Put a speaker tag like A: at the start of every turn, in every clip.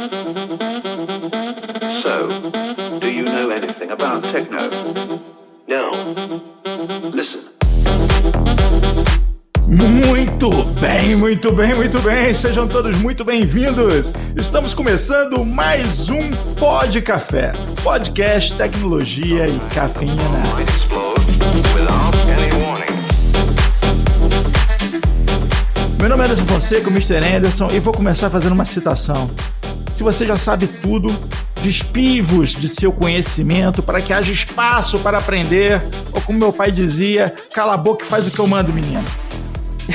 A: So, do you know anything about techno? No. Listen.
B: Muito bem, muito bem, muito bem. Sejam todos muito bem-vindos. Estamos começando mais um Pod Café, podcast, tecnologia e cafeína. Meu nome é Anderson Fonseca, o Mr. Anderson, e vou começar fazendo uma citação. Se você já sabe tudo, despivos de seu conhecimento para que haja espaço para aprender, ou como meu pai dizia, cala a boca e faz o que eu mando, menino.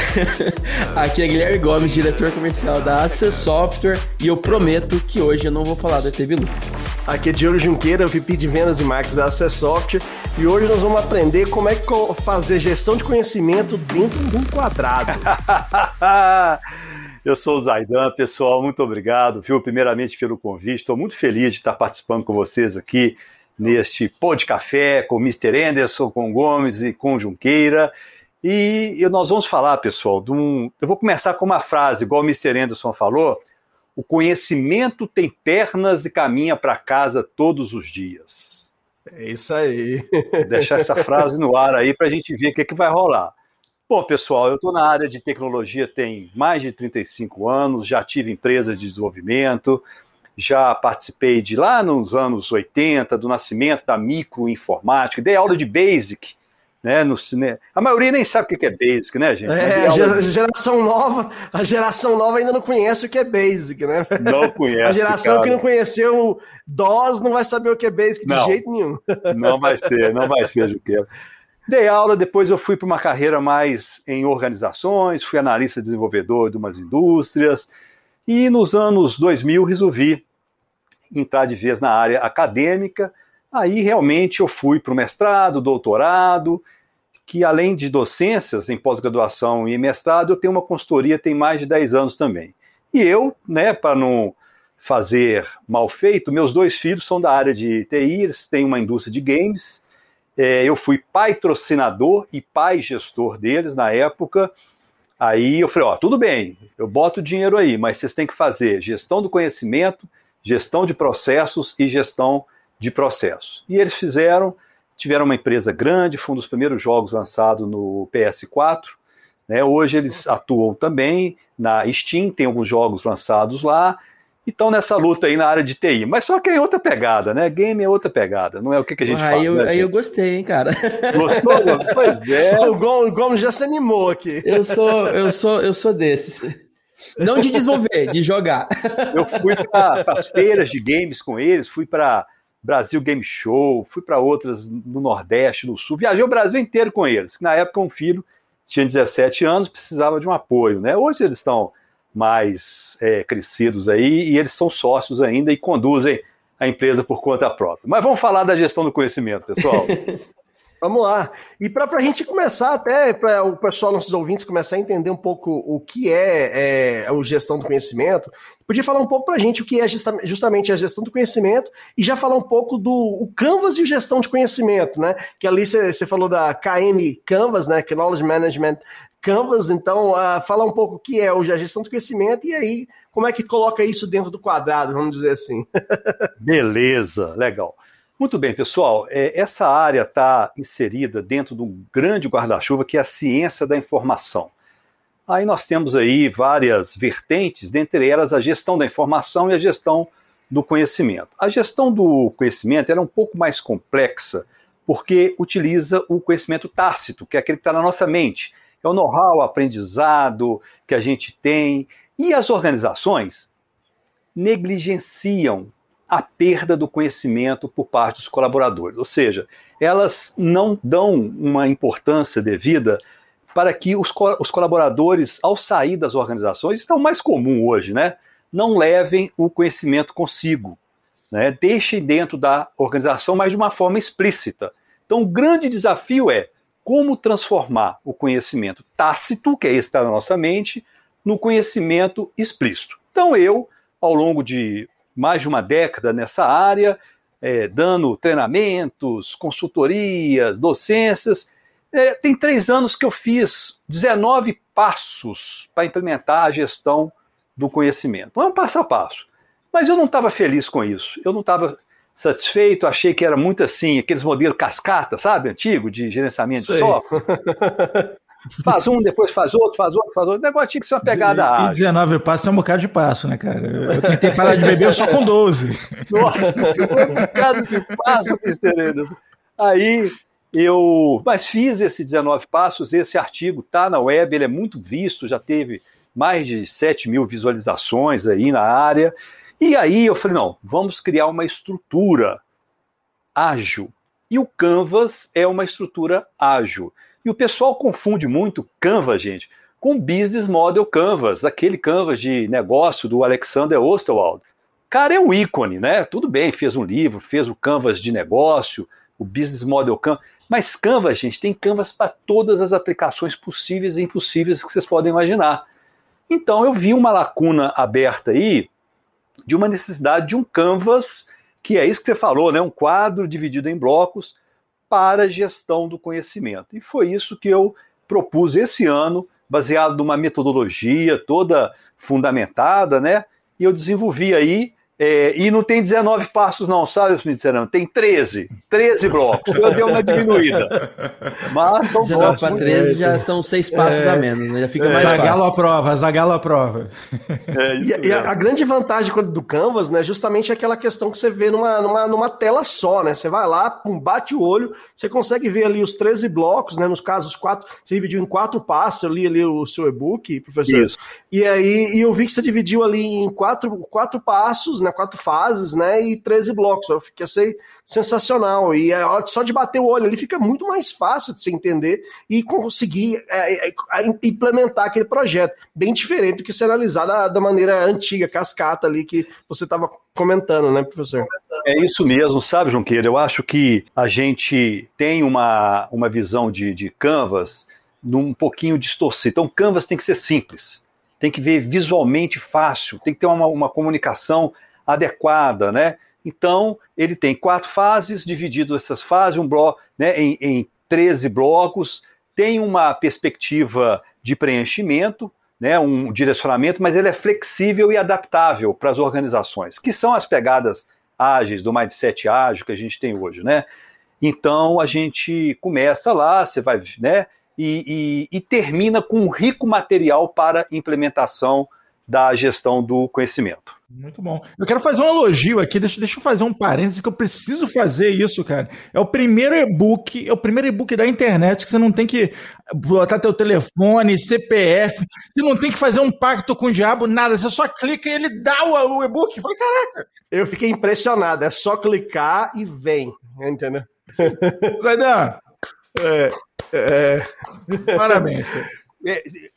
C: Aqui é Guilherme Gomes, diretor comercial da Access Software, e eu prometo que hoje eu não vou falar da TV Lu.
D: Aqui é Diogo Junqueira, VP de Vendas e Marketing da Access Software, e hoje nós vamos aprender como é que fazer gestão de conhecimento dentro de um quadrado.
E: Eu sou o Zaidan, pessoal, muito obrigado, viu, primeiramente pelo convite. Estou muito feliz de estar participando com vocês aqui neste Pô de Café com o Mr. Anderson, com o Gomes e com o Junqueira. E e nós vamos falar, pessoal, de um. Eu vou começar com uma frase, igual o Mr. Anderson falou: o conhecimento tem pernas e caminha para casa todos os dias.
D: É isso aí.
E: Vou deixar essa frase no ar aí para a gente ver o que, que vai rolar. Bom, pessoal, eu estou na área de tecnologia tem mais de 35 anos, já tive empresas de desenvolvimento, já participei de lá nos anos 80, do nascimento da microinformática, dei aula de Basic, né, no. A maioria nem sabe o que é Basic, né, gente?
D: É, a geração nova, a geração nova ainda não conhece o que é Basic, né?
E: de- Não conhece,
D: A geração
E: cara.
D: que não conheceu o DOS não vai saber o que é Basic de
E: Não.
D: jeito nenhum.
E: Não vai ser, não vai ser, Juqueira. Dei aula, depois eu fui para uma carreira mais em organizações, fui analista desenvolvedor de umas indústrias, e nos anos 2000 resolvi entrar de vez na área acadêmica. Aí realmente eu fui para o mestrado, doutorado, que além de docências em pós-graduação e mestrado, eu tenho uma consultoria tem mais de 10 anos também. E eu, né, para não fazer mal feito, meus dois filhos são da área de TI, eles têm uma indústria de games. É, eu fui patrocinador e pai gestor deles na época. Aí eu falei, ó, tudo bem, eu boto o dinheiro aí, mas vocês têm que fazer gestão do conhecimento, gestão de processos e gestão de processos. E eles fizeram, tiveram uma empresa grande, foi um dos primeiros jogos lançados no PS4. Né? Hoje eles atuam também na Steam, tem alguns jogos lançados lá, e estão nessa luta aí na área de TI. Mas só que é outra pegada, né? Game é outra pegada, não é o que, que a gente
C: aí,
E: fala.
C: eu,
E: né,
C: aí
E: gente?
C: eu gostei, hein, cara.
E: Gostou? Pois é.
D: O Gomes, o Gomes já se animou aqui.
C: Eu sou, eu sou, eu sou desses. Não de desenvolver, de jogar.
E: Eu fui para as feiras de games com eles, fui para Brasil Game Show, fui para outras no Nordeste, no Sul, viajei o Brasil inteiro com eles. Na época, um filho tinha 17 anos, precisava de um apoio. Né? Hoje eles estão mais é, crescidos aí e eles são sócios ainda e conduzem a empresa por conta própria. Mas vamos falar da gestão do conhecimento, pessoal.
D: Vamos lá. E para a gente começar, até para o pessoal, nossos ouvintes, começar a entender um pouco o que é, é a gestão do conhecimento, podia falar um pouco para a gente o que é justa- justamente a gestão do conhecimento e já falar um pouco do o Canvas de gestão de conhecimento, né? Que ali você falou da KM Canvas, né? Knowledge Management Canvas. Então, ah, falar um pouco o que é a gestão do conhecimento e aí como é que coloca isso dentro do quadrado, vamos dizer assim.
E: Beleza, legal. Muito bem, pessoal. É, essa área está inserida dentro de um grande guarda-chuva que é a ciência da informação. Aí nós temos aí várias vertentes, dentre elas a gestão da informação e a gestão do conhecimento. A gestão do conhecimento é um pouco mais complexa, porque utiliza o conhecimento tácito, que é aquele que está na nossa mente. É o know-how, o aprendizado que a gente tem. E as organizações negligenciam a perda do conhecimento por parte dos colaboradores. Ou seja, elas não dão uma importância devida para que os, co- os colaboradores, ao sair das organizações, isso é mais comum hoje, né? Não levem o conhecimento consigo. Né? Deixem dentro da organização, mas de uma forma explícita. Então, o grande desafio é como transformar o conhecimento tácito, que é esse que está na nossa mente, no conhecimento explícito. Então, eu, ao longo de mais de uma década nessa área, é, dando treinamentos, consultorias, docências. É, tem três anos que eu fiz 19 passos para implementar a gestão do conhecimento. Não é um passo a passo, Mas eu não estava feliz com isso. Eu não estava satisfeito, achei que era muito assim, aqueles modelos cascata, sabe, antigo, de gerenciamento
D: Sei.
E: de software. Faz um, depois faz outro, faz outro, faz outro. O negócio tinha que ser uma pegada
B: E
E: ágil.
B: 19 passos é um bocado de passo, né, cara? Eu tentei parar de beber só com 12.
E: Nossa, um bocado de passo, Mr. Anderson. Aí eu. Mas fiz esse 19 passos, esse artigo tá na web, ele é muito visto, já teve mais de 7 mil visualizações aí na área. E aí eu falei: não, vamos criar uma estrutura ágil. E o Canvas é uma estrutura ágil. E o pessoal confunde muito Canvas, gente, com Business Model Canvas, aquele Canvas de negócio do Alexander Osterwald. Cara, é um ícone, né? Tudo bem, fez um livro, fez o Canvas de negócio, o Business Model Canvas. Mas Canvas, gente, tem Canvas para todas as aplicações possíveis e impossíveis que vocês podem imaginar. Então eu vi uma lacuna aberta aí de uma necessidade de um Canvas, que é isso que você falou, né? Um quadro dividido em blocos para gestão do conhecimento. E foi isso que eu propus esse ano, baseado numa metodologia toda fundamentada, né? E eu desenvolvi aí, é, e não tem 19 passos não, sabe, Smithson? Tem 13, 13 blocos. Eu dei uma diminuída. Mas são
C: 19
E: blocos.
C: para 13 já são seis passos a menos, né? Já fica mais
B: Zagalo
C: fácil.
B: aprova, Zagalo aprova.
E: É isso
D: E, e a, grande vantagem quando- do Canvas, né, justamente é aquela questão que você vê numa, numa, numa tela só, né? Você vai lá, pum, bate o olho, você consegue ver ali os 13 blocos, né? Nos casos, quatro, você dividiu em quatro passos, eu li ali o seu e-book, professor.
E: Isso.
D: E aí, e eu vi que você dividiu ali em quatro, quatro passos, né? Quatro fases, né? E 13 blocos. Eu fiquei assim, sensacional. E é, só de bater o olho ali fica muito mais fácil de você entender e conseguir é, é, é, implementar aquele projeto. Bem diferente do que se analisar da, da maneira antiga, cascata ali que você estava comentando, né, professor?
E: É isso mesmo, sabe, Junqueira? Eu acho que a gente tem uma, uma visão de, de Canvas num pouquinho distorcida. Então, Canvas tem que ser simples, tem que ver visualmente fácil, tem que ter uma, uma comunicação adequada, né? Então, ele tem quatro fases, dividido essas fases, um bloco, né, em, em 13 blocos, tem uma perspectiva de preenchimento, né, um direcionamento, mas ele é flexível e adaptável para as organizações, que são as pegadas ágeis, do mindset ágil que a gente tem hoje, né? Então a gente começa lá, você vai, né? E, e, e termina com um rico material para implementação da gestão do conhecimento.
B: Muito bom. Eu quero fazer um elogio aqui, deixa, deixa eu fazer um parênteses que eu preciso fazer isso, cara. É o primeiro e-book, é o primeiro e-book da internet que você não tem que botar teu telefone, CPF, você não tem que fazer um pacto com o diabo, nada, você só clica e ele dá o, o e-book. Eu falei, caraca,
D: Eu fiquei impressionado. É só clicar e vem. Entendeu?
B: Zaidan,
D: É, é,
B: parabéns. cara.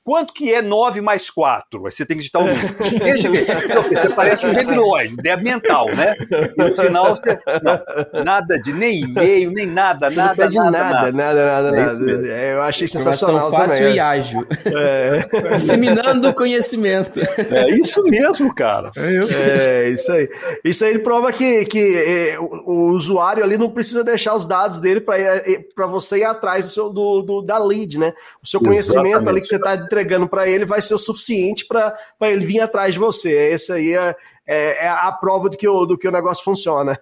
E: É, quanto que é 9 mais 4? Aí você tem que digitar um. Veja bem, você parece um debilóide, é mental, né? E no final você. Não, nada de nem e-mail, nem nada, nada,
D: pede
E: nada,
D: nada, nada, nada,
E: É isso
D: nada.
E: mesmo.
D: É, eu achei sensacional
C: fácil
D: também.
C: e ágil.
D: É,
C: Disseminando conhecimento.
E: É isso mesmo, cara.
D: é, isso aí. Isso aí prova que, que é, o, o usuário ali não precisa deixar os dados dele para você ir atrás do, seu, do, do- da lead, né? O seu conhecimento
E: Exatamente.
D: ali que você está entregando para ele vai ser o suficiente para ele vir atrás de você. Esse aí é, é, é a prova do que, o, do que o negócio funciona.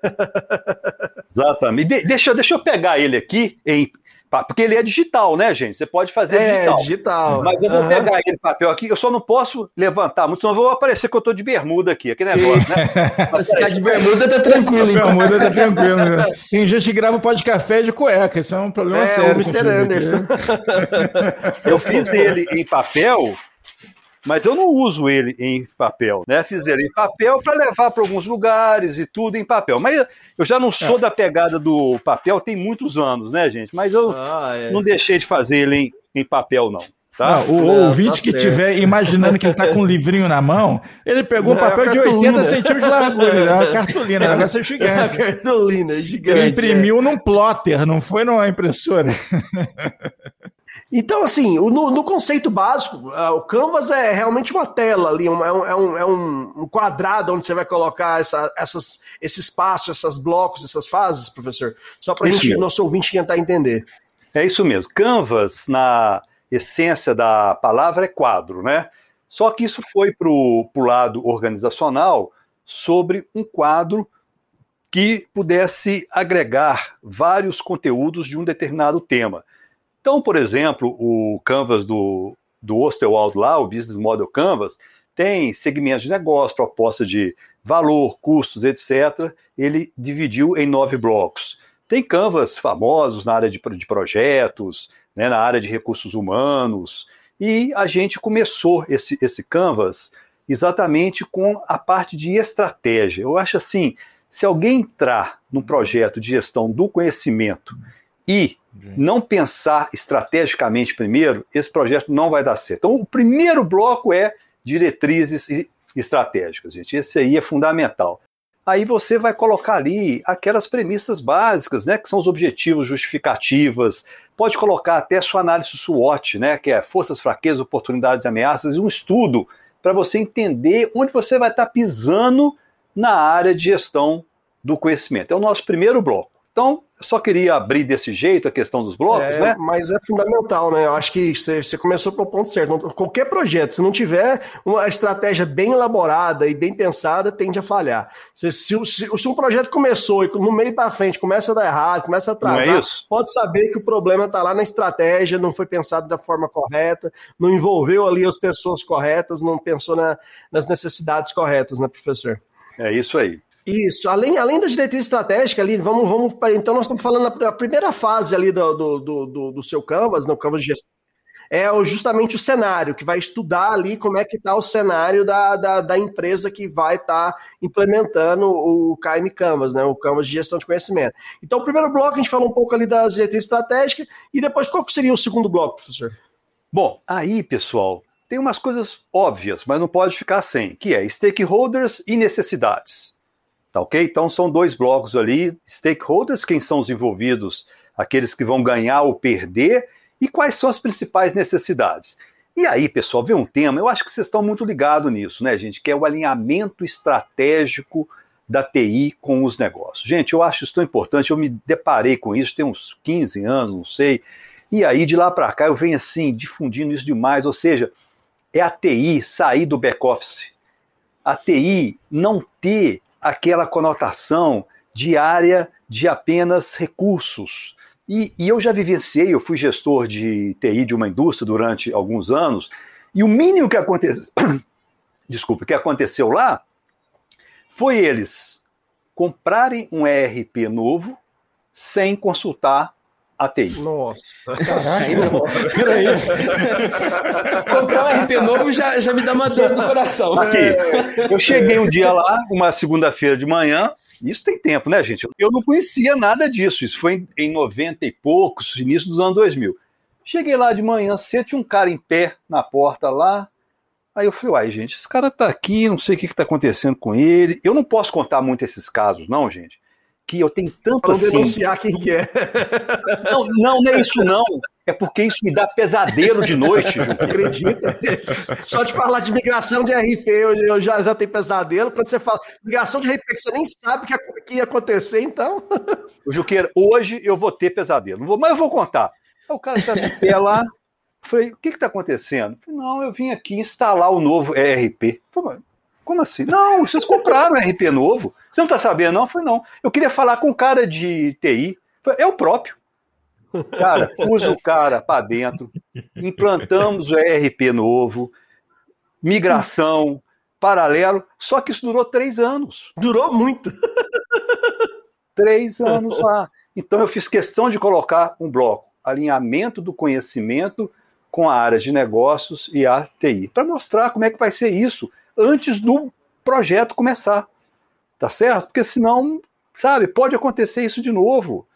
E: Exatamente. De- deixa, deixa eu pegar ele aqui, em, porque ele é digital, né, gente? Você pode fazer
D: É,
E: digital.
D: digital.
E: Mas eu vou
D: Aham.
E: pegar ele papel aqui, eu só não posso levantar muito, senão eu vou aparecer que eu tô de bermuda aqui, aquele negócio, né? Mas,
C: Se tá de bermuda, tá tranquilo, então.
B: Bermuda tá tranquilo. Né? Tem gente que grava o pode café de cueca, isso é um problema
D: É,
B: sério.
D: o Mr. Anderson.
E: Eu fiz ele em papel, mas eu não uso ele em papel, né? Fiz ele em papel para levar para alguns lugares e tudo em papel. Mas eu já não sou da pegada do papel tem muitos anos, né, gente? Mas eu
D: Ah, é.
E: não deixei de fazer ele em, em papel, não. Tá?
B: Ah, o
D: Não,
B: ouvinte
D: tá
B: que estiver imaginando que ele tá com um livrinho na mão, ele pegou um
D: Não, é
B: papel de
D: cartolina.
B: 80 centímetros de largura, é uma cartolina, o negócio é gigante.
D: Cartolina,
B: Ele
D: gigante. é.
B: imprimiu num plotter, não foi numa impressora.
D: Então, assim, no, no conceito básico, o Canvas é realmente uma tela ali, é, um, é, um, é um- quadrado onde você vai colocar essa, essas, esse espaço, esses blocos, essas fases, professor. Só para
E: Isso
D: gente,
E: mesmo.
D: nosso ouvinte tentar entender.
E: É isso mesmo. Canvas, na essência da palavra, é quadro, né? Só que isso foi para o lado organizacional sobre um quadro que pudesse agregar vários conteúdos de um determinado tema. Então, por exemplo, o Canvas do, do Osterwald lá, o Business Model Canvas, tem segmentos de negócio, proposta de valor, custos, etc. Ele dividiu em nove blocos. Tem Canvas famosos na área de, de projetos, né, na área de recursos humanos, e a gente começou esse, esse Canvas exatamente com a parte de estratégia. Eu acho assim, se alguém entrar num projeto de gestão do conhecimento e não pensar estrategicamente primeiro, esse projeto não vai dar certo. Então, o primeiro bloco é diretrizes estratégicas, gente. Esse aí é fundamental. Aí você vai colocar ali aquelas premissas básicas, né, que são os objetivos, justificativas. Pode colocar até sua análise SWOT, né, que é forças, fraquezas, oportunidades ameaças, e um estudo para você entender onde você vai estar pisando na área de gestão do conhecimento. É o nosso primeiro bloco. Então, eu só queria abrir desse jeito a questão dos blocos,
D: é,
E: né?
D: Mas é fundamental, né? Eu acho que você, começou para o ponto certo. Qualquer projeto, se não tiver uma estratégia bem elaborada e bem pensada, tende a falhar. Se, se, se, se um projeto começou e no meio para frente começa a dar errado, começa a atrasar, é pode saber que o problema está lá na estratégia, não foi pensado da forma correta, não envolveu ali as pessoas corretas, não pensou na, nas necessidades corretas, né, professor?
E: É isso aí.
D: Isso, além, além da diretriz estratégica ali, vamos, vamos então nós estamos falando da primeira fase ali do, do, do, do seu Canvas, no Canvas de gestão, é justamente o cenário, que vai estudar ali como é que está o cenário da, da, da, empresa que vai estar tá implementando o KM Canvas, né, o Canvas de gestão de conhecimento. Então, o primeiro bloco a gente falou um pouco ali das diretrizes estratégicas, e depois qual seria o segundo bloco, professor?
E: Bom, aí, pessoal, tem umas coisas óbvias, mas não pode ficar sem, que é stakeholders e necessidades. Tá ok? Então são dois blocos ali, stakeholders, quem são os envolvidos, aqueles que vão ganhar ou perder, e quais são as principais necessidades. E aí, pessoal, vem um tema, eu acho que vocês estão muito ligados nisso, né, gente? Que é o alinhamento estratégico da TI com os negócios. Gente, eu acho isso tão importante, eu me deparei com isso tem uns 15 anos, não sei. E aí, de lá para cá, eu venho assim, difundindo isso demais, ou seja, é a TI sair do back-office. A TI não ter aquela conotação diária de apenas recursos. E, e, eu já vivenciei, eu fui gestor de TI de uma indústria durante alguns anos, e o mínimo que aconteceu, desculpa, que aconteceu lá foi eles comprarem um ERP novo sem consultar a TI.
D: Nossa.
C: Peraí. Comprar um RP novo já, já me dá uma dor no coração.
E: Aqui, eu cheguei um dia lá, uma segunda-feira de manhã, isso tem tempo, né, gente? Eu não conhecia nada disso, isso foi em 90 e poucos, início dos anos 2000. Cheguei lá de manhã, cedo, tinha um cara em pé na porta lá, Aí eu falei, uai, gente, esse cara tá aqui, não sei o que, que tá acontecendo com ele. Eu não posso contar muito esses casos, não, gente que eu tenho tanto
D: pra
E: assim.
D: denunciar quem que é.
E: Não, não, não é isso não. É porque isso me dá pesadelo de noite, Ju.
D: Acredita? Só de falar de migração de RP, eu, eu já, já tenho pesadelo. Quando você fala migração de RP, que você nem sabe o que, que ia acontecer, então.
E: O Juqueira, hoje eu vou ter pesadelo. Não vou, mas eu vou contar. o cara está de pé lá. Falei, o que está acontecendo? Falei, não, eu vim aqui instalar o novo ERP. Falei, como assim? Não, vocês compraram um RP novo. Você não está sabendo, não? Eu falei, não. Eu queria falar com o cara de TI. Falei, é o próprio. Cara, pus o cara para dentro, implantamos o ERP novo, migração, paralelo, só que isso durou três anos.
D: Durou muito.
E: Três anos lá. Então eu fiz questão de colocar um bloco, alinhamento do conhecimento com a área de negócios e a TI, para mostrar como é que vai ser isso antes do projeto começar. Tá certo? Porque senão, sabe, pode acontecer isso de novo.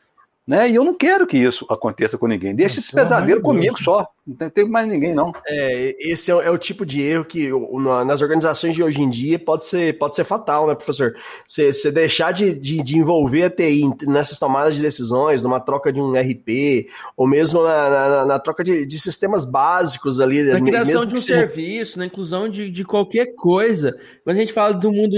E: Né? E eu não quero que isso aconteça com ninguém. Deixa esse pesadelo comigo só. Não tem mais ninguém, não.
D: É, esse é, é, o tipo de erro que nas organizações de hoje em dia pode ser, pode ser fatal, né, professor? Você deixar de, de, de, envolver a TI nessas tomadas de decisões, numa troca de um RP, ou mesmo na, na, na troca de, de, sistemas básicos ali.
C: Na criação de um serviço, na inclusão de, de qualquer coisa. Quando a gente fala do mundo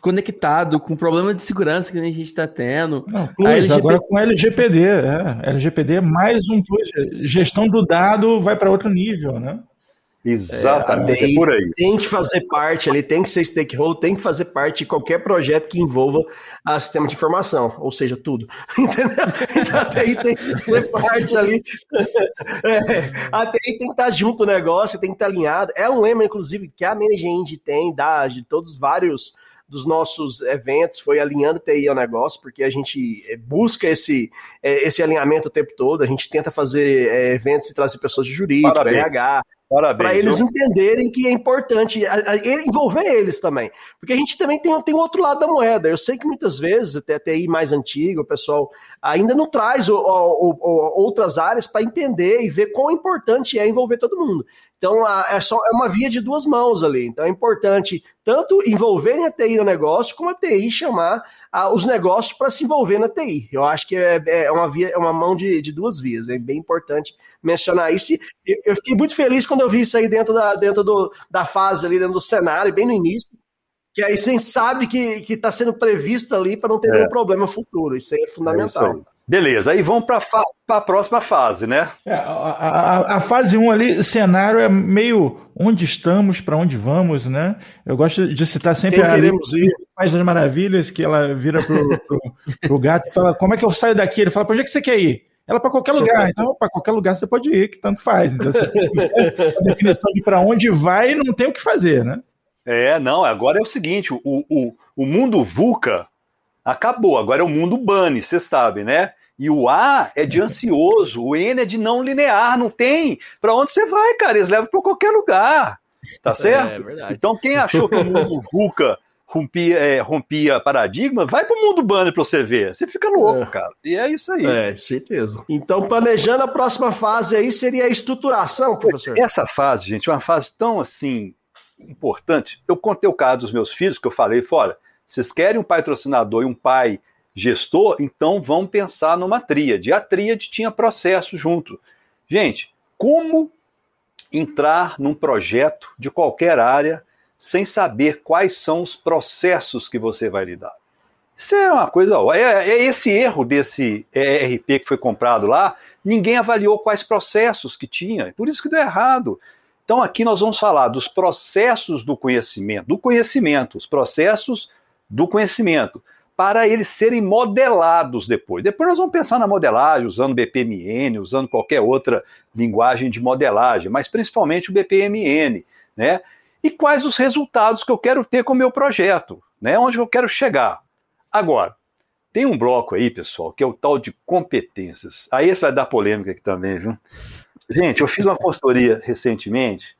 C: conectado com problema de segurança que a gente está tendo.
B: Não, plus, LGPD... agora com LGPD, é. LGPD é mais um plus. Gestão do dado vai para outro nível, né?
E: Exatamente,
D: É,
E: é, por aí.
D: Tem que fazer parte ali, tem que ser stakeholder, tem que fazer parte de qualquer projeto que envolva a sistema de informação, ou seja, tudo. Entendeu? Então a TI tem que fazer parte ali. É, a TI tem que estar junto no negócio, tem que estar alinhado. É um lema, inclusive, que a Manage Engine tem, da, de todos os vários dos nossos eventos, foi alinhando TI ao negócio, porque a gente eh, busca esse, eh, esse alinhamento o tempo todo, a gente tenta fazer eh, eventos e trazer pessoas de jurídico,
E: Parabéns.
D: RH, para eles entenderem que é importante a- a- ele- envolver eles também. Porque a gente também tem, tem um outro lado da moeda. Eu sei que muitas vezes, até a TI mais antiga, o pessoal ainda não traz o- o- o- outras áreas para entender e ver quão importante é envolver todo mundo. Então, a- é, só, é uma via de duas mãos ali. Então, é importante tanto envolverem a TI no negócio, como a TI chamar ah, os negócios para se envolver na TI. Eu acho que é, é uma, via, é uma mão de, de duas vias. É bem importante mencionar isso. Eu eu fiquei muito feliz quando eu vi isso aí dentro da, dentro do, da fase ali, dentro do cenário, bem no início. Que aí você sabe que está sendo previsto ali para não ter
E: É.
D: nenhum problema futuro. Isso aí é
E: É isso
D: fundamental.
E: aí. Beleza, aí vamos para a próxima fase, né?
B: É, a, a- a fase 1 ali, o cenário é meio onde estamos, para onde vamos, né? Eu gosto de citar sempre
D: Quem
B: a
D: queremos ir?
B: Paz das Maravilhas, que ela vira pro, pro, pro gato e fala: Como é que eu saio daqui? Ele fala: Para onde é que você quer ir? Ela para qualquer lugar. Então, para qualquer lugar você pode ir, que tanto faz. Então, a definição de para onde vai, não tem o que fazer, né?
E: É, não, agora é o seguinte: o, o, o mundo VUCA acabou, agora é o mundo BANI, vocês sabem, né? E o A é de ansioso, o N é de não linear, não tem. Para onde você vai, cara? Eles levam para qualquer lugar, tá certo?
C: É.
E: Então, quem achou que o mundo VUCA rompia, é, rompia paradigma, vai para o mundo BANI para você ver. Você fica louco,
D: É.
E: cara. E é isso aí.
D: É, certeza. Então, planejando a próxima fase aí, seria a estruturação, professor?
E: Essa fase, gente, é uma fase tão assim importante. Eu contei o caso dos meus filhos, que eu falei, olha, vocês querem um patrocinador e um pai gestor, então vão pensar numa tríade. A tríade tinha processo junto. Gente, como entrar num projeto de qualquer área sem saber quais são os processos que você vai lidar? Isso é uma coisa. É, é esse erro desse ERP que foi comprado lá. Ninguém avaliou quais processos que tinha. Por isso que deu errado. Então aqui nós vamos falar dos processos do conhecimento, do conhecimento, os processos do conhecimento, para eles serem modelados depois. Depois nós vamos pensar na modelagem, usando BPMN, usando qualquer outra linguagem de modelagem, mas principalmente o BPMN, né? E quais os resultados que eu quero ter com o meu projeto, né? Onde eu quero chegar. Agora, tem um bloco aí, pessoal, que é o tal de competências. Aí esse vai dar polêmica aqui também, viu? Gente, eu fiz uma consultoria recentemente.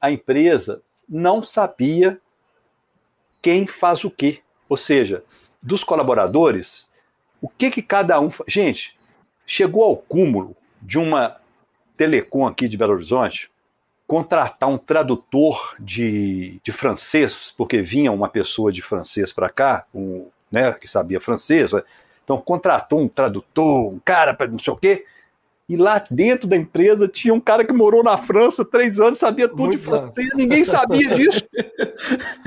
E: A empresa não sabia quem faz o quê. Ou seja, dos colaboradores, o que que cada um. Gente, chegou ao cúmulo de uma telecom aqui de Belo Horizonte contratar um tradutor de, de francês, porque vinha uma pessoa de francês para cá, um, né, que sabia francês. Então contratou um tradutor, um cara para não sei o quê. E lá dentro da empresa tinha um cara que morou na França três anos, sabia tudo
D: Muito
E: de francês, ninguém sabia disso.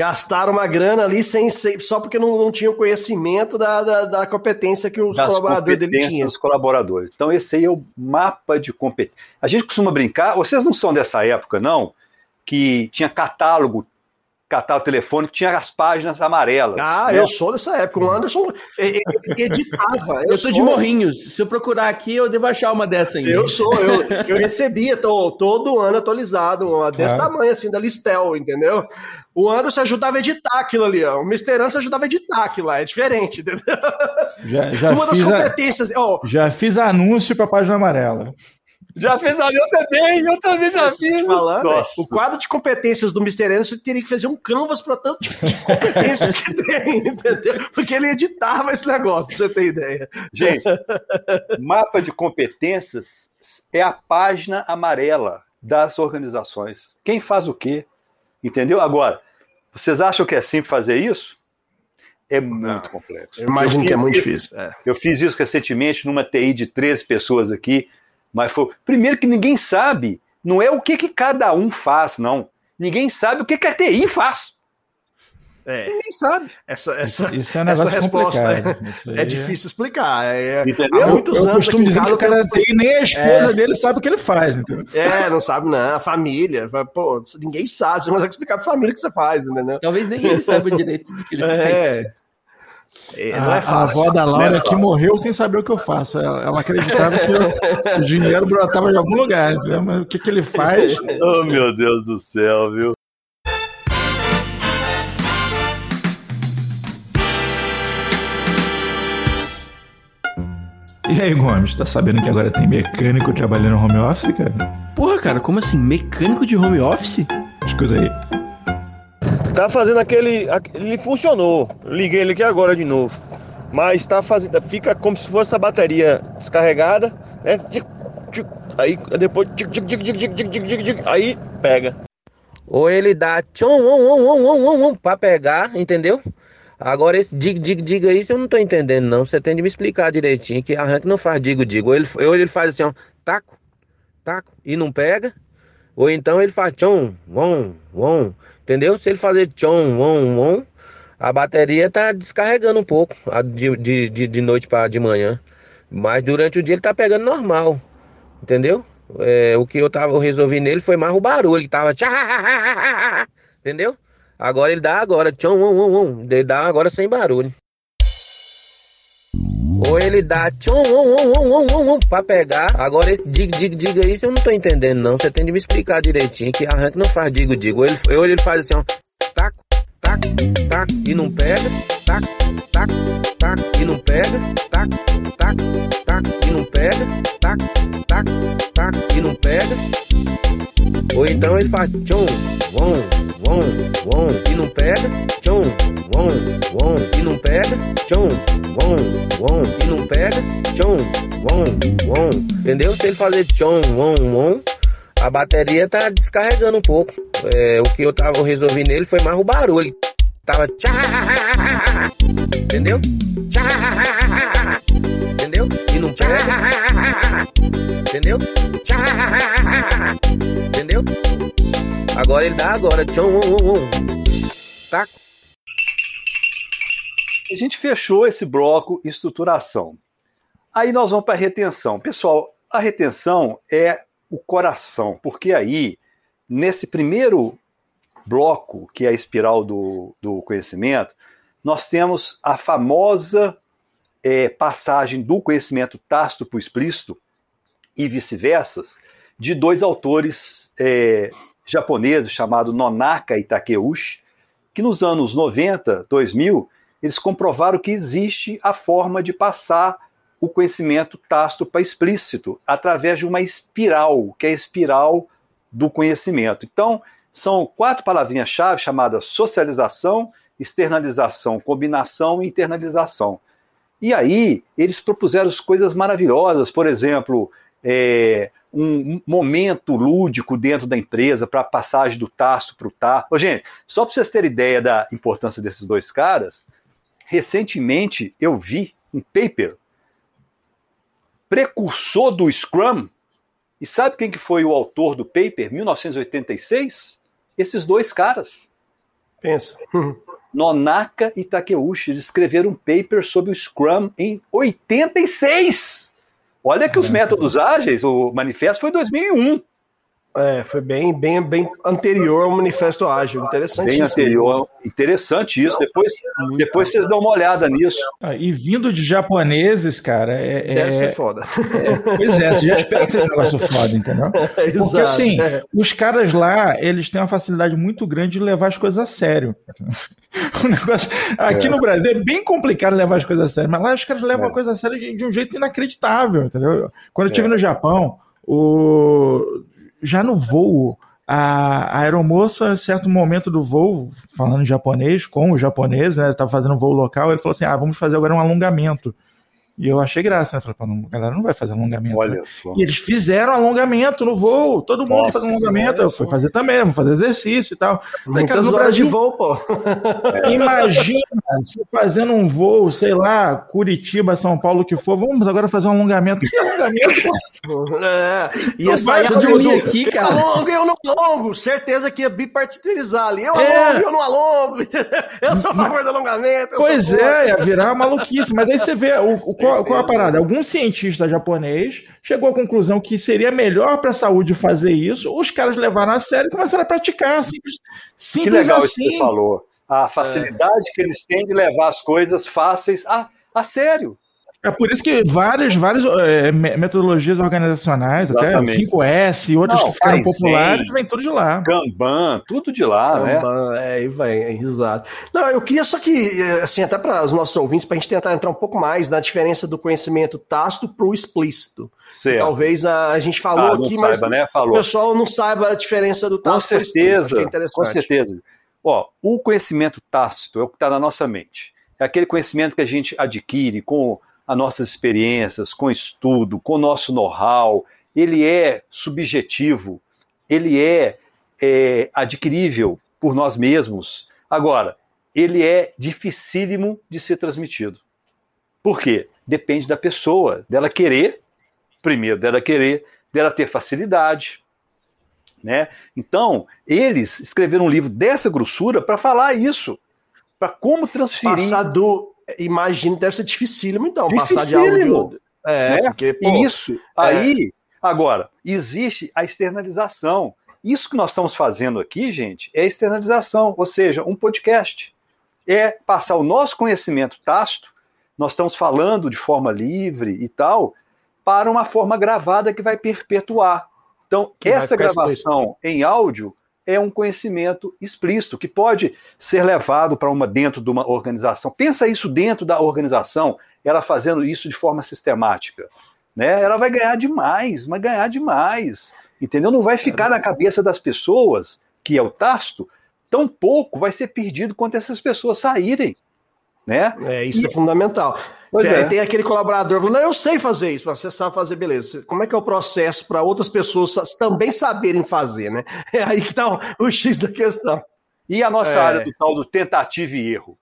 D: Gastaram uma grana ali sem, sem- só porque não, não tinham conhecimento da, da, da competência que os
E: das
D: colaboradores dele tinham.
E: dos colaboradores. Então, esse aí é o mapa de competência. A gente costuma brincar, vocês não são dessa época, não? Que tinha catálogo, catálogo telefônico, tinha as páginas amarelas.
D: Ah,
E: né?
D: eu sou dessa época. O Anderson editava.
C: Eu sou de Morrinhos. Se eu procurar aqui, eu devo achar uma dessa ainda.
D: Eu sou, eu, eu recebia tô, todo ano atualizado, uma desse
B: Claro.
D: tamanho, assim, da Listel, entendeu? O Anderson ajudava a editar aquilo ali, ó. O Mr. Anderson ajudava a editar aquilo lá, é diferente, entendeu?
B: Já, já,
D: uma das
B: fiz, a-
D: competências, ó,
B: já fiz anúncio para a página amarela.
E: Já fez ali, eu também, eu também já fiz.
D: falando,
E: Nossa.
D: o quadro de competências do Mr. Anderson teria que fazer um canvas para tanto tipo de competências que tem, entendeu? Porque ele editava esse negócio, pra você ter ideia.
E: Gente, mapa de competências é a página amarela das organizações. Quem faz o quê? Entendeu? Agora, vocês acham que é simples fazer isso? É muito complexo.
D: Eu imagino
E: Eu
D: que é
E: fiz
D: muito difícil. é.
E: Eu fiz isso recentemente numa TI de 13 pessoas aqui, mas foi. Primeiro que ninguém sabe, não é o que, que cada um faz, não. Ninguém sabe o que, que a TI faz.
D: É,
E: Ninguém sabe.
D: essa, essa,
B: Isso é um
D: essa resposta.
B: Isso aí
D: é difícil explicar. É,
E: Entendeu?
D: há muitos
B: Eu
D: anos
B: costumo dizer que o cara
D: eu
B: tem, nem a esposa dele sabe o que ele faz, entendeu?
D: É, não sabe, não. A família. vai, Pô, ninguém sabe. Você não consegue explicar pra família o que você faz, entendeu?
C: Talvez nem ele saiba direito do que ele faz.
D: É. É, não
B: a,
D: é fácil.
B: a avó da Laura
D: Não é
B: aqui
D: fácil.
B: morreu sem saber o que eu faço. Ela, ela acreditava que o, o dinheiro brotava de algum lugar, entendeu? Mas o que, que ele faz?
E: Oh, meu Deus do céu, viu?
B: E aí, Gomes, tá sabendo que agora tem mecânico trabalhando no home office, cara?
C: Porra, cara, como assim? Mecânico de home office?
B: Escuta aí.
F: Tá fazendo aquele. Ele funcionou. Liguei ele aqui agora de novo. Mas tá fazendo. Fica como se fosse a bateria descarregada, né? Aí depois. Aí pega. Ou ele dá tchon, on, on, on, pra pegar, entendeu? Agora esse dig, dig, dig aí, eu não tô entendendo, não. Você tem de me explicar direitinho que arranque não faz digo, digo. Ou ele, ou ele faz assim, ó, taco, taco, e não pega. Ou então ele faz tchom, um, on, entendeu? Se ele fazer tchom, om, om, a bateria tá descarregando um pouco de, de, de, noite para de manhã. Mas durante o dia ele tá pegando normal, entendeu? É, o que eu tava eu resolvi nele foi mais o barulho, ele tava entendeu? Agora ele dá agora, tchom, om, om, om, ele dá agora sem barulho. Ou ele dá om, om, om, om, pra pegar. Agora esse dig, dig, dig aí, eu não tô entendendo não. Você tem de me explicar direitinho, que arranque não faz digo, digo. Ou ele, ou ele faz assim, ó, tac, tac e não pega, tac, tac, tac e não pega, tac, tac, tac e não pega, tac, tac, tac e não pega. Ou então ele faz tchum won, won, won e não pega, tchum won, won e não pega, tchum won, won e não pega, tchum won, won. Entendeu? Se ele fazer tchum won, won, a bateria tá descarregando um pouco. É, o que eu tava resolvi nele foi mais o barulho. Tava tchá, entendeu? Tchá, entendeu? E não pega, entendeu? Tchá, entendeu? Agora ele dá agora, om. Taco.
E: A gente fechou esse bloco estruturação. Aí nós vamos para retenção. Pessoal, a retenção é o coração, porque aí, nesse primeiro bloco, que é a espiral do, do conhecimento, nós temos a famosa é, passagem do conhecimento tácito para o explícito e vice-versa, de dois autores é, japoneses chamados Nonaka e Takeuchi, que nos anos 90, 2000, eles comprovaram que existe a forma de passar o conhecimento tácito para explícito através de uma espiral, que é a espiral do conhecimento. Então, são quatro palavrinhas-chave chamadas socialização, externalização, combinação e internalização. E aí, eles propuseram coisas maravilhosas, por exemplo, é, um momento lúdico dentro da empresa para a passagem do tácito para o tá. Ô, gente, só para vocês terem ideia da importância desses dois caras, recentemente eu vi um paper precursor do Scrum. E sabe quem que foi o autor do paper, 1986? Esses dois caras.
D: Pensa.
E: Nonaka e Takeuchi eles escreveram um paper sobre o Scrum em 86. Olha que os métodos ágeis, o manifesto foi em 2001.
D: É, foi bem, bem, bem anterior ao Manifesto Ágil. Interessante
E: Bem
D: isso.
E: anterior. Interessante isso. Depois, depois vocês dão uma olhada nisso.
B: Ah, e vindo de japoneses, cara, é.
D: Deve
B: é-
D: ser foda.
B: Pois é, você já espera que seja um negócio foda, entendeu? Porque
D: Exato,
B: assim,
D: é.
B: os caras lá, eles têm uma facilidade muito grande de levar as coisas a sério. O negócio, aqui no Brasil é bem complicado levar as coisas a sério, mas lá os caras levam
E: É.
B: a coisa a sério de, de um jeito inacreditável, entendeu? Quando eu estive no Japão, o... já no voo, a, a aeromoça, em certo momento do voo, falando em japonês, com o japonês, né, estava fazendo um voo local, ele falou assim, ah, vamos fazer agora um alongamento. E eu achei graça, né? Falei, pô, não, a galera não vai fazer alongamento. né?
E: Olha só.
B: E eles fizeram alongamento no voo. Todo mundo
E: Nossa,
B: faz alongamento. Eu fui fazer também, vamos fazer exercício e tal. Falei, cara,
D: Muitas
B: no
D: horas de
B: Brasil,
D: voo, pô.
B: imagina você fazendo um voo, sei lá, Curitiba, São Paulo, o que for. Vamos agora fazer um alongamento. Que alongamento?
D: É, ia sair
B: de
D: conclusão,
C: aqui,
D: eu
C: cara.
D: alongo, eu não alongo. Certeza que ia bipartiterizar ali. Eu
B: É.
D: alongo, eu não alongo. Eu sou a favor do alongamento. eu
B: Pois é, ia virar maluquice. Mas aí você vê o, o- qual, qual a parada. Algum cientista japonês chegou à conclusão que seria melhor para a saúde fazer isso. Os caras levaram a sério e começaram a praticar. Simples,
E: Que
B: simples
E: legal isso
B: assim.
E: que você falou. A facilidade que eles têm de levar as coisas fáceis a, a sério.
B: É por isso que várias, várias é, me- metodologias organizacionais,
E: Exatamente.
B: até 5S e outras
E: Não,
B: que ficaram populares, vem tudo de lá.
E: Kanban, tudo de lá, né?
D: Caramba, É, e vai, é, exato. Não, eu queria só que, é, assim, até para os nossos ouvintes, para a gente tentar entrar um pouco mais na diferença do conhecimento tácito para o explícito.
E: Certo.
D: Talvez a, a gente falou
E: Ah, não
D: aqui,
E: saiba,
D: mas
E: né?
D: o
E: Falou.
D: pessoal não saiba a diferença do tácito explícito. Acho que
E: certeza,
D: é
E: com certeza. Ó, o conhecimento tácito é o que está na nossa mente. É aquele conhecimento que a gente adquire com as nossas experiências, com estudo, com o nosso know-how. Ele é subjetivo, ele é, é adquirível por nós mesmos. Agora, ele é dificílimo de ser transmitido. Por quê? Depende da pessoa, dela querer, primeiro, dela querer, dela ter facilidade, né? Então, eles escreveram um livro dessa grossura para falar isso, para como transferir.
D: Passar do. Imagino que deve ser dificílimo, então, passar de
E: Dificílimo.
D: áudio. É,
E: né?
D: porque, pô,
E: isso. Aí, agora, existe a externalização. Isso que nós estamos fazendo aqui, gente, é externalização, ou seja, um podcast. É passar o nosso conhecimento tácito, nós estamos falando de forma livre e tal, para uma forma gravada que vai perpetuar. Então,
D: Que
E: essa gravação em áudio é um conhecimento explícito que pode ser levado para uma dentro de uma organização. Pensa isso dentro da organização, ela fazendo isso de forma sistemática, né? Ela vai ganhar demais, vai ganhar demais, entendeu? Não vai ficar na cabeça das pessoas que é o tácito, tão pouco vai ser perdido quando essas pessoas saírem, né?
D: É, isso é fundamental.
E: Pois é.
D: Tem aquele colaborador falando, "Não, eu sei fazer isso, você sabe fazer, beleza. Como é que é o processo para outras pessoas também saberem fazer, né? É aí que tá o, o X da questão.
E: E a nossa
D: É.
E: área do tal do tentativa e erro.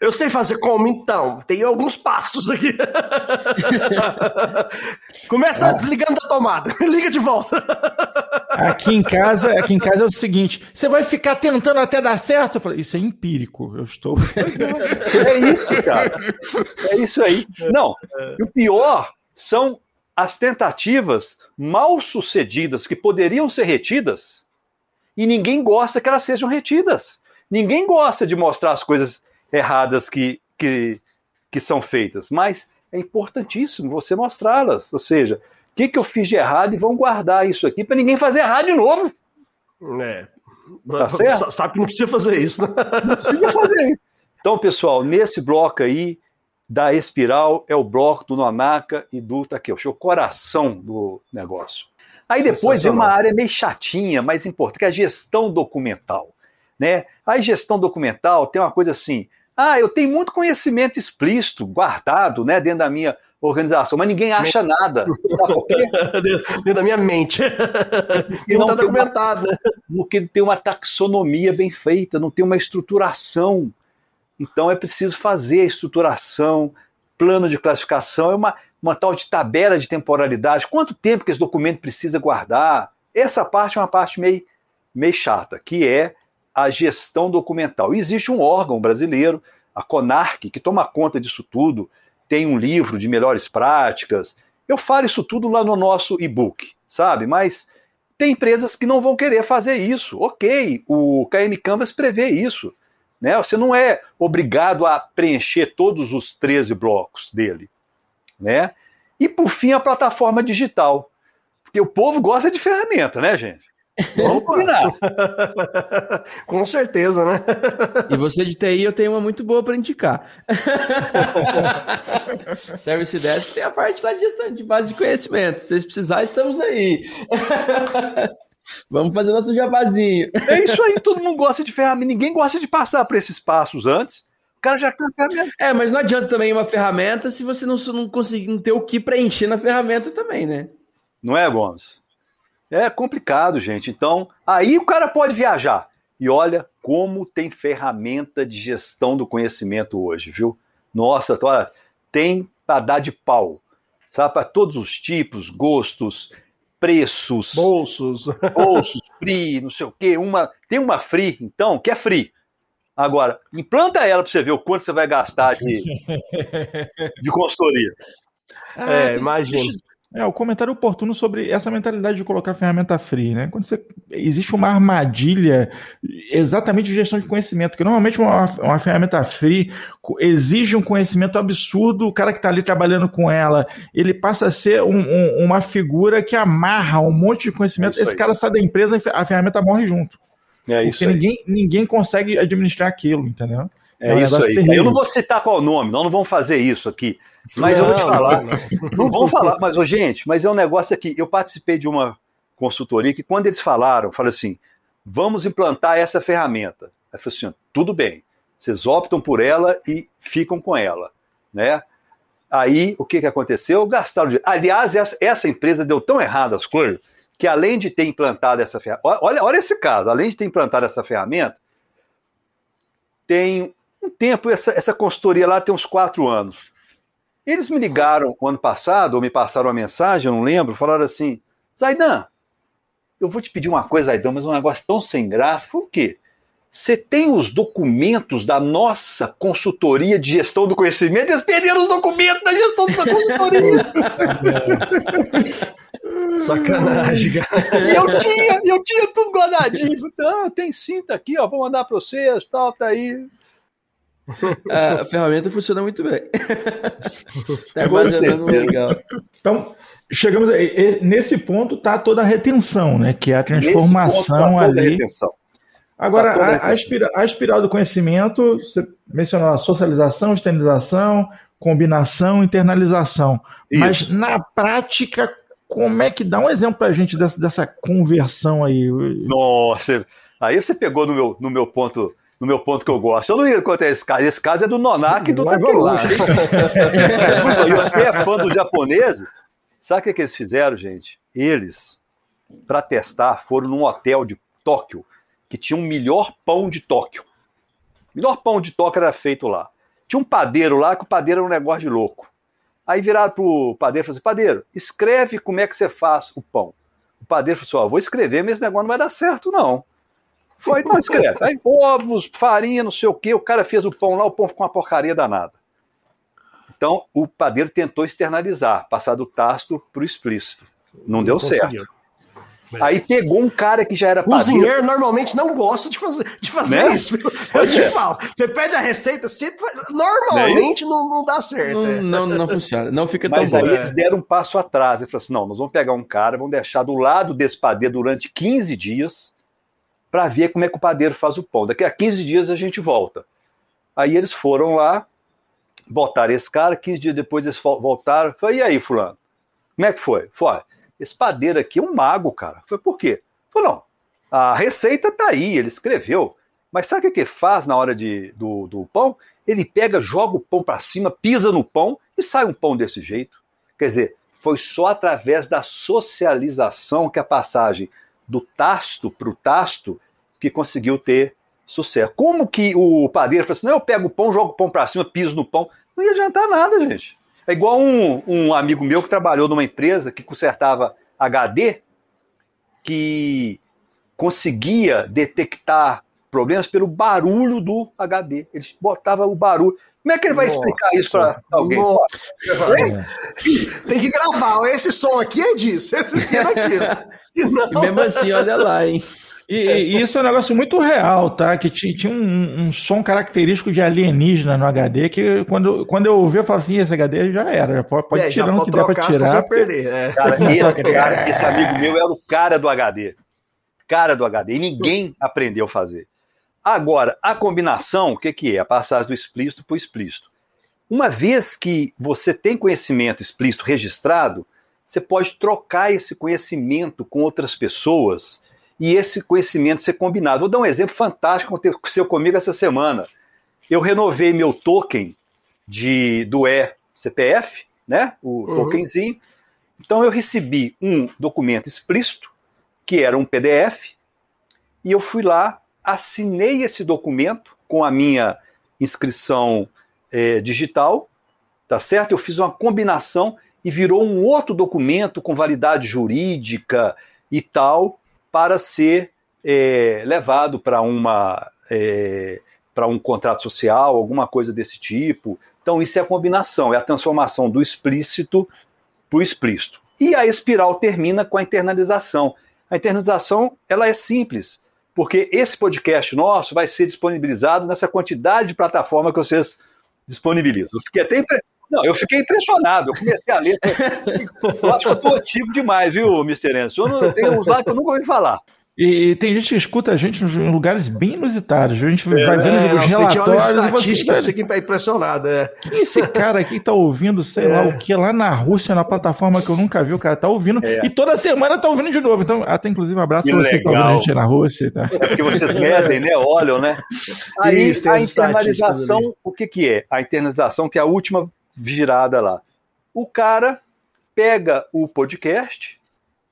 D: Eu sei fazer como então? Tem alguns passos aqui. Começa desligando da tomada, liga de volta.
B: Aqui em casa, aqui em casa é o seguinte: você vai ficar tentando até dar certo? Eu falei, isso é empírico. Eu estou.
E: É isso, cara. É isso aí. Não, o pior são as tentativas mal sucedidas que poderiam ser retidas e ninguém gosta que elas sejam retidas. Ninguém gosta de mostrar as coisas erradas que, que, que são feitas, mas é importantíssimo você mostrá-las. Ou seja, que, que eu fiz de errado e vão guardar isso aqui para ninguém fazer errado de novo.
D: É.
E: Tá certo?
D: Sabe que não precisa fazer isso, né?
E: Não precisa fazer isso. Então, pessoal, nesse bloco aí da espiral é o bloco do Nonaka e do Takeuchi, o coração do negócio. Aí depois vem uma área meio chatinha, mas importante, que é a gestão documental. Né? A gestão documental tem uma coisa assim: ah, eu tenho muito conhecimento explícito, guardado né, dentro da minha organização, mas ninguém acha nada. Sabe por quê?
D: Dentro da minha mente. E não tá
E: uma-
D: documentado,
E: porque tem uma taxonomia bem feita, não tem uma estruturação. Então é preciso fazer a estruturação, plano de classificação, é uma, uma tal de tabela de temporalidade. Quanto tempo que esse documento precisa guardar? Essa parte é uma parte meio, meio chata, que é a gestão documental. E existe um órgão brasileiro, a CONARC, que toma conta disso tudo, tem um livro de melhores práticas. Eu falo isso tudo lá no nosso e-book, sabe? Mas tem empresas que não vão querer fazer isso. Ok, o KM Canvas prevê isso. Né? Você não é obrigado a preencher todos os 13 blocos dele. Né? E por fim, a plataforma digital. Porque o povo gosta de ferramenta, né, gente? Vamos combinar.
D: Com certeza, né?
C: E você de TI, eu tenho uma muito boa para indicar. Service Desk tem a parte lá de gestão de base de conhecimento. Se vocês precisarem, estamos aí. Vamos fazer nosso jabazinho.
E: É isso aí, todo mundo gosta de ferramenta, ninguém gosta de passar por esses passos antes. O cara já tem a ferramenta.
C: É, mas não adianta também uma ferramenta se você não, não conseguir não ter o que preencher na ferramenta também, né?
E: Não é, Gomes? É complicado, gente. Então, aí o cara pode viajar. E olha como tem ferramenta de gestão do conhecimento hoje, viu? Nossa, olha, tem para dar de pau. Sabe, para todos os tipos, gostos, preços,
D: Bolsos.
E: bolsos, free, não sei o quê. Uma, tem uma free, então, que é free. Agora, implanta ela para você ver o quanto você vai gastar de, de consultoria.
D: É, imagina.
B: É, o comentário oportuno sobre essa mentalidade de colocar ferramenta free, né? Quando você, existe uma armadilha exatamente de gestão de conhecimento, que normalmente uma, uma ferramenta free exige um conhecimento absurdo, o cara que está ali trabalhando com ela, ele passa a ser um- um- uma figura que amarra um monte de conhecimento,
E: É
B: esse cara sai da empresa e a ferramenta morre junto.
E: É isso
B: porque ninguém, ninguém consegue administrar aquilo, entendeu?
E: É,
B: um
E: isso aí.
B: terrível.
E: Eu não vou citar qual o nome, nós não vamos fazer isso aqui. Mas eu vou te
D: Não,
E: falar.
D: não,
E: Não vamos falar, mas, ô, gente, mas é um negócio aqui. Eu participei de uma consultoria que, quando eles falaram, falaram assim: vamos implantar essa ferramenta. Aí eu falei assim: tudo bem, vocês optam por ela e ficam com ela. Né? Aí o que, que aconteceu? Gastaram dinheiro. Aliás, essa, essa empresa deu tão errado as coisas que, além de ter implantado essa ferramenta. Olha, olha esse caso, além de ter implantado essa ferramenta, tem um tempo, essa, essa consultoria lá tem uns quatro anos. Eles me ligaram o ano passado, ou me passaram uma mensagem, eu não lembro, falaram assim: Zaidan, eu vou te pedir uma coisa, Zaidan, mas é um negócio tão sem graça. Foi o quê? Você tem os documentos da nossa consultoria de gestão do conhecimento? Eles perderam os documentos da gestão da consultoria.
D: Sacanagem, cara.
E: E eu tinha, eu tinha tudo guardadinho. Não, tem cinta aqui, ó, vou mandar para vocês, tal, tá aí.
C: A ferramenta funciona muito bem. tá
E: Com
C: armazenando legal.
B: Então, chegamos aí, nesse ponto tá toda a retenção, né? Que é a transformação
E: tá a
B: ali. Agora,
E: Tá a
B: a, a,
E: retenção.
B: espira- a espiral do conhecimento, você mencionou a socialização, externalização, combinação, internalização.
E: Isso.
B: Mas na prática, como é que dá um exemplo pra gente dessa, dessa conversão aí?
E: Nossa, aí você pegou no meu, no meu ponto. No meu ponto que eu gosto. Eu não ia contar esse caso. Esse caso é do Nonak e do. Takeuchi. E você é fã dos japoneses? Sabe o que, que eles fizeram, gente? Eles, para testar, foram num hotel de Tóquio que tinha o melhor pão de Tóquio. O melhor pão de Tóquio era feito lá. Tinha um padeiro lá, que o padeiro era um negócio de louco. Aí viraram pro padeiro e falaram assim: padeiro, escreve como é que você faz o pão. O padeiro falou assim: ó, vou escrever, mas esse negócio não vai dar certo, não. Foi, não, escreve. Aí, ovos, farinha, não sei o quê. O cara fez o pão lá, o pão ficou uma porcaria danada. Então, o padeiro tentou externalizar, passar do tácito para o explícito. Não deu certo.
D: conseguiu.
E: Aí pegou um cara que já era padeiro.
D: Cozinheiro normalmente não gosta de fazer, de fazer
E: Né?
D: isso. Eu te
E: é.
D: falo. Você pede a receita, sempre faz- normalmente não, não dá certo.
C: Não,
D: é.
C: não, não funciona. Não fica tão
E: Mas
C: bom.
E: aí eles deram um passo atrás. Eles falaram assim: não, nós vamos pegar um cara, vamos deixar do lado desse padeiro durante 15 dias para ver como é que o padeiro faz o pão. Daqui a 15 dias a gente volta. Aí eles foram lá, botaram esse cara, 15 dias depois eles voltaram. Falei, e aí, fulano? Como é que foi? Foi, "Ó, esse padeiro aqui é um mago, cara. Foi por quê? Falei, não, a receita tá aí, ele escreveu. Mas sabe o que ele faz na hora de, do, do pão? Ele pega, joga o pão para cima, pisa no pão e sai um pão desse jeito. Quer dizer, foi só através da socialização que a passagem do tasto para o tasto que conseguiu ter sucesso. Como que o padeiro falou assim: não, eu pego o pão, jogo o pão para cima, piso no pão? Não ia adiantar nada, gente. É igual um, um amigo meu que trabalhou numa empresa que consertava HD, que conseguia detectar problemas pelo barulho do HD. Ele botava o barulho. Como é que ele vai
D: Nossa,
E: explicar isso para alguém?
B: É.
D: Tem que gravar. Esse som aqui é disso, esse aqui é daquilo.
C: E
D: Senão,
C: mesmo assim, olha lá, hein?
B: E, e- e isso é um negócio muito real, tá? Que ti- tinha um, um som característico de alienígena no HD que quando, quando eu ouvi, eu falava assim: esse HD já era, já pode, pode
D: é,
B: tirar
D: pode
B: que der pra tirar.
D: vai perder. É.
E: Cara, esse,
B: cara,
E: esse amigo meu era o cara do HD. Cara do HD. E ninguém aprendeu a fazer. Agora, a combinação, o que, que é? A passagem do explícito para o explícito. Uma vez que você tem conhecimento explícito registrado, você pode trocar esse conhecimento com outras pessoas e esse conhecimento ser combinado. Vou dar um exemplo fantástico que aconteceu comigo essa semana. eu renovei meu token de, do e-CPF, né? O
D: Uhum.
E: tokenzinho. Então eu recebi um documento explícito, que era um PDF, e eu fui lá, assinei esse documento com a minha inscrição eh, digital, tá certo? Eu fiz uma combinação e virou um outro documento com validade jurídica e tal, para ser eh, levado para uma eh, para um contrato social, alguma coisa desse tipo. Então, isso é a combinação, é a transformação do explícito para o explícito. E a espiral termina com a internalização. A internalização ela é simples, porque esse podcast nosso vai ser disponibilizado nessa quantidade de plataforma que vocês disponibilizam. Eu fiquei até impre... Não, eu fiquei impressionado. Eu comecei a ler. Eu acho que eu estou antigo demais, viu, Mr. Enzo? Eu tem uns lá que eu nunca ouvi falar.
B: E, e tem gente que escuta a gente nos- em lugares bem inusitados. A gente vai vendo
D: É,
B: os
D: não, você tinha umas
B: relatórios. e você,
D: estatísticas,
B: velho,
D: você fica impressionado. É.
B: Quem é esse cara aqui que tá ouvindo, sei lá o que, lá na Rússia, na plataforma que eu nunca vi, o cara tá ouvindo.
E: É.
B: E toda semana tá ouvindo de novo. Então, até inclusive um abraço
E: Que
B: pra você que tá
E: legal.
B: ouvindo a gente na Rússia. Tá?
E: É porque vocês medem, né? Olham, né? Aí
D: Isso,
E: a internalização, o que, que é? A internalização, que é a última girada lá. O cara pega o podcast,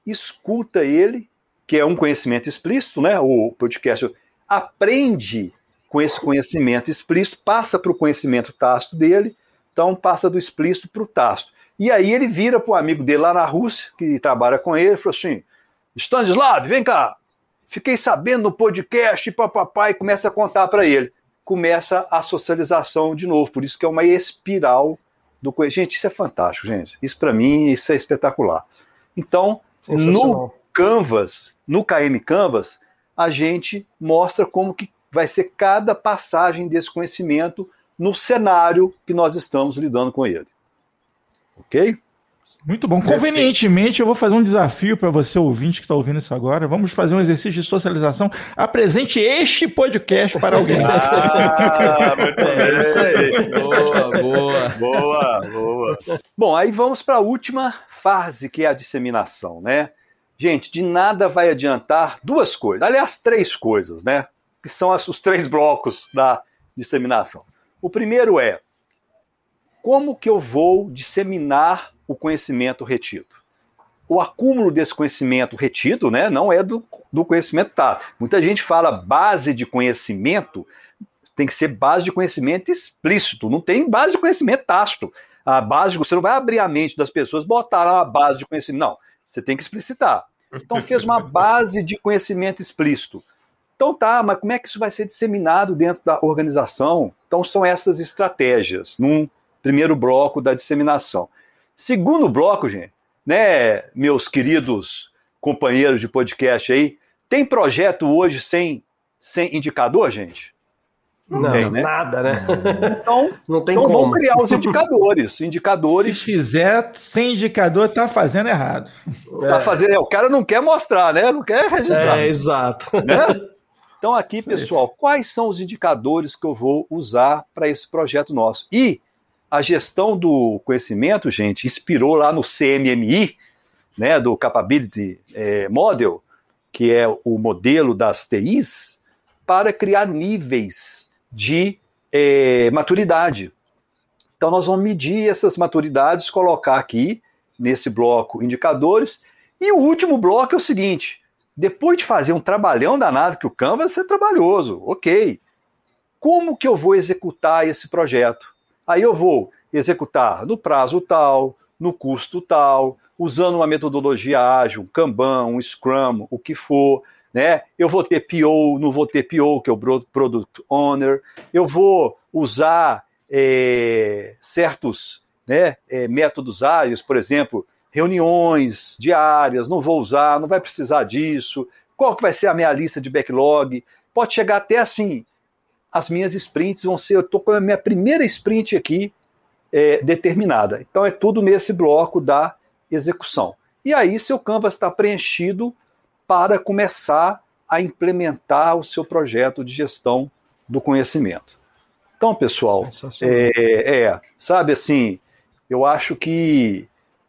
E: escuta ele, que é um conhecimento explícito, né? O podcast aprende com esse conhecimento explícito, passa para o conhecimento tácito dele, então passa do explícito para o tácito. E aí ele vira para o amigo dele lá na Rússia, que trabalha com ele, e falou assim: Stanislav, vem cá, fiquei sabendo no podcast, papapá, e começa a contar para ele. Começa a socialização de novo, por isso que é uma espiral do conhecimento. Gente, isso é fantástico, gente. Isso para mim, isso é espetacular. Então, no. Canvas, no KM Canvas, a gente mostra como que vai ser cada passagem desse conhecimento no cenário que nós estamos lidando com ele. Ok?
B: Muito bom. Convenientemente, eu vou fazer um desafio para você, ouvinte que está ouvindo isso agora. Vamos fazer um exercício de socialização. Apresente este podcast para alguém.
E: Ah, muito
D: É isso aí.
C: Boa, boa.
E: Boa, boa. Bom, aí vamos para a última fase, que é a disseminação, né? Gente, de nada vai adiantar duas coisas, aliás, três coisas, né? Que são os três blocos da disseminação. O primeiro é como que eu vou disseminar o conhecimento retido? O acúmulo desse conhecimento retido, né, não é do, do conhecimento tá. Muita gente fala base de conhecimento, tem que ser base de conhecimento explícito, não tem base de conhecimento tácito. A base, você não vai abrir a mente das pessoas, botar uma base de conhecimento. Não, você tem que explicitar. Então fez uma base de conhecimento explícito. Então tá, mas como é que isso vai ser disseminado dentro da organização? Então são essas estratégias, num primeiro bloco da disseminação. Segundo bloco, gente, né, meus queridos companheiros de podcast aí, tem projeto hoje sem, sem indicador, gente?
D: Não,
E: tem, né?
D: nada, né?
E: Então,
D: Não tem
E: então
D: como.
E: vamos criar os indicadores.
B: Se
E: Indicadores
B: fizer sem indicador, tá fazendo errado.
E: para fazer. O cara não quer mostrar, né? Não quer registrar.
D: É, exato.
E: né? Então, aqui, pessoal, quais são os indicadores que eu vou usar para esse projeto nosso? E a gestão do conhecimento, gente, inspirou lá no CMMI, né, do Capability eh, Model, que é o modelo das TIs, para criar níveis de eh, maturidade. Então, nós vamos medir essas maturidades, colocar aqui nesse bloco indicadores. E o último bloco é o seguinte: depois de fazer um trabalhão danado que o Canvas é trabalhoso, ok. Como que eu vou executar esse projeto? Aí eu vou executar no prazo tal, no custo tal, usando uma metodologia ágil, um Kanban, um Scrum, o que for, né? Eu vou ter PO, não vou ter PO, que é o Pro- Product Owner. Eu vou usar eh, certos né, eh, métodos ágeis, por exemplo, reuniões diárias, não vou usar, não vai precisar disso. Qual que vai ser a minha lista de backlog? Pode chegar até assim, as minhas sprints vão ser, eu estou com a minha primeira sprint aqui é, determinada. Então é tudo nesse bloco da execução. E aí seu Canvas está preenchido para começar a implementar o seu projeto de gestão do conhecimento. Então, pessoal, é, é, sabe assim, eu acho que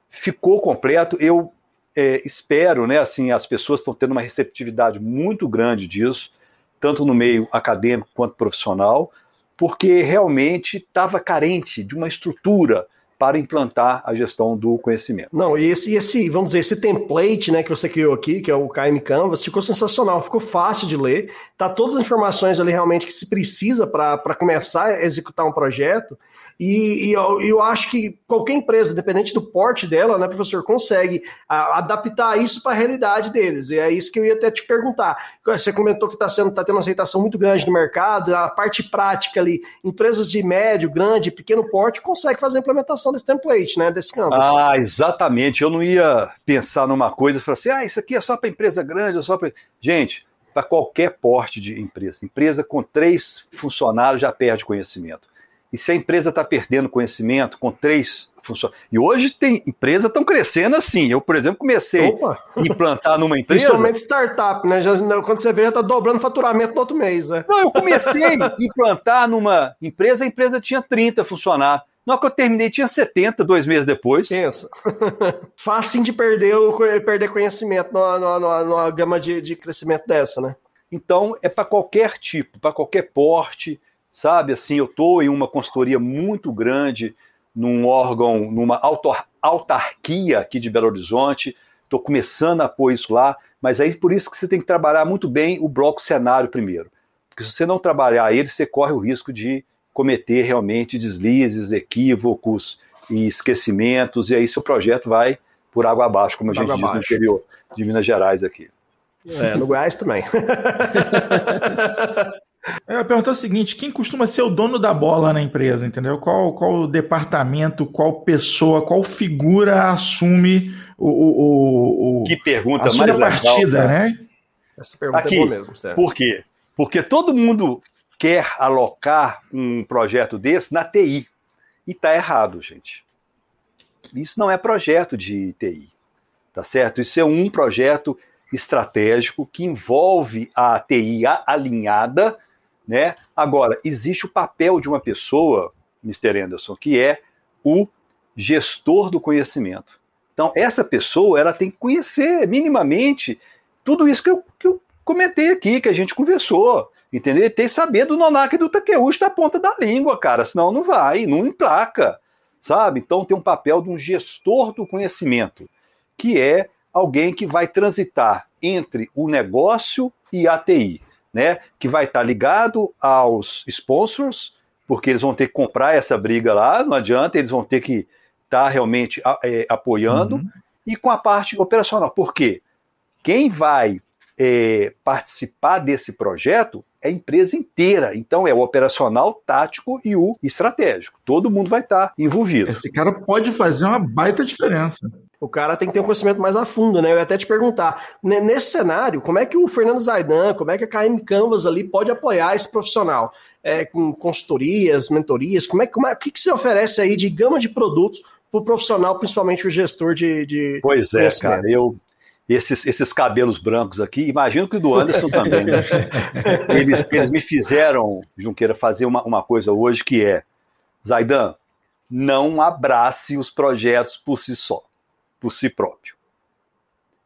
E: ficou completo. Eu é, espero, né, assim, as pessoas estão tendo uma receptividade muito grande disso, tanto no meio acadêmico quanto profissional. porque realmente estava carente de uma estrutura para implantar a gestão do conhecimento.
D: Não, e esse, esse, vamos dizer, esse template né, que você criou aqui, que é o KM Canvas, ficou sensacional, ficou fácil de ler, tá todas as informações ali realmente que se precisa para começar a executar um projeto, e, e eu, eu, acho que qualquer empresa, independente do porte dela, né, professor, consegue a, adaptar isso para a realidade deles. E é isso que eu ia até te perguntar. Você comentou que está sendo, tá tendo uma aceitação muito grande no mercado, a parte prática ali, empresas de médio, grande, pequeno porte conseguem fazer a implementação desse template, né, desse canvas.
E: Ah, exatamente. Eu não ia pensar numa coisa e falar assim, ah, isso aqui é só para empresa grande, é só para. Gente, para qualquer porte de empresa. Empresa com três funcionários já perde conhecimento. E se a empresa está perdendo conhecimento com três funcionários. E hoje tem empresas estão crescendo assim. Eu, por exemplo, comecei Opa. a implantar numa empresa.
D: Principalmente startup, né? Já, quando você vê, já está dobrando faturamento no outro mês, né?
E: Não, eu comecei a implantar numa empresa, a empresa tinha 30 funcionários. Na hora que eu terminei, tinha 70, dois meses depois.
D: Pensa. Fácil de perder, o, perder conhecimento numa, numa, numa gama de, de crescimento dessa, né?
E: Então, é para qualquer tipo, para qualquer porte sabe? Assim, eu estou em uma consultoria muito grande, num órgão, numa autarquia aqui de Belo Horizonte, estou começando a pôr isso lá, mas aí por isso que você tem que trabalhar muito bem o bloco cenário primeiro. Porque se você não trabalhar ele, você corre o risco de cometer realmente deslizes, equívocos e esquecimentos, e aí seu projeto vai por água abaixo, como a gente diz no interior de Minas Gerais aqui.
D: É, no Goiás também.
B: Eu pergunto o seguinte: quem costuma ser o dono da bola na empresa, entendeu? Qual, qual departamento, qual pessoa, qual figura assume o. o,
E: o que pergunta mais a
B: partida, legal, né?
E: Essa pergunta Aqui, é boa mesmo, Steph. Por quê? Porque todo mundo quer alocar um projeto desse na TI. E tá errado, gente. Isso não é projeto de TI. Tá certo? Isso é um projeto estratégico que envolve a TI alinhada né? Agora, existe o papel de uma pessoa, Mr. Anderson, que é o gestor do conhecimento. Então, essa pessoa ela tem que conhecer minimamente tudo isso que eu, que eu comentei aqui, que a gente conversou. Entendeu? E tem que saber do Nonak e do Takeuchi da ponta da língua, cara, senão não vai, não emplaca, sabe? Então tem um papel de um gestor do conhecimento, que é alguém que vai transitar entre o negócio e a TI né, que vai estar tá ligado aos sponsors, porque eles vão ter que comprar essa briga lá, não adianta, eles vão ter que estar tá realmente é, apoiando, uhum. e com a parte operacional. Por quê? Quem vai é, participar desse projeto é a empresa inteira. Então é o operacional, tático e o estratégico. Todo mundo vai estar tá envolvido.
B: Esse cara pode fazer uma baita diferença.
D: O cara tem que ter um conhecimento mais a fundo, né? Eu ia até te perguntar, nesse cenário, como é que o Fernando Zaidan, como é que a KM Canvas ali pode apoiar esse profissional? É, com consultorias, mentorias, como é, como é, o que, que você oferece aí de gama de produtos para o profissional, principalmente o gestor de. de
E: pois é, cara, eu. Esses, esses cabelos brancos aqui, imagino que do Anderson também, né? Eles, eles me fizeram, Junqueira, fazer uma, uma coisa hoje que é: Zaidan, não abrace os projetos por si só por si próprio.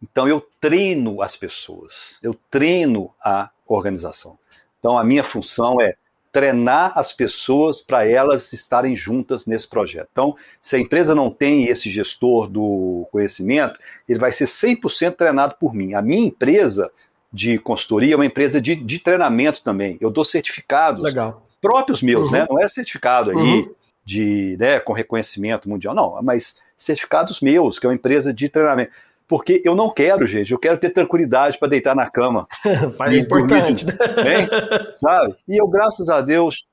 E: Então eu treino as pessoas, eu treino a organização. Então a minha função é treinar as pessoas para elas estarem juntas nesse projeto. Então, se a empresa não tem esse gestor do conhecimento, ele vai ser 100% treinado por mim. A minha empresa de consultoria é uma empresa de, de treinamento também. Eu dou certificados
D: Legal.
E: próprios meus, né? uhum. né? Não é certificado aí uhum. de, né, com reconhecimento mundial, não, mas certificados meus, que é uma empresa de treinamento. Porque eu não quero, gente, eu quero ter tranquilidade para deitar na cama.
D: é importante, né?
E: Sabe? E eu, graças a Deus,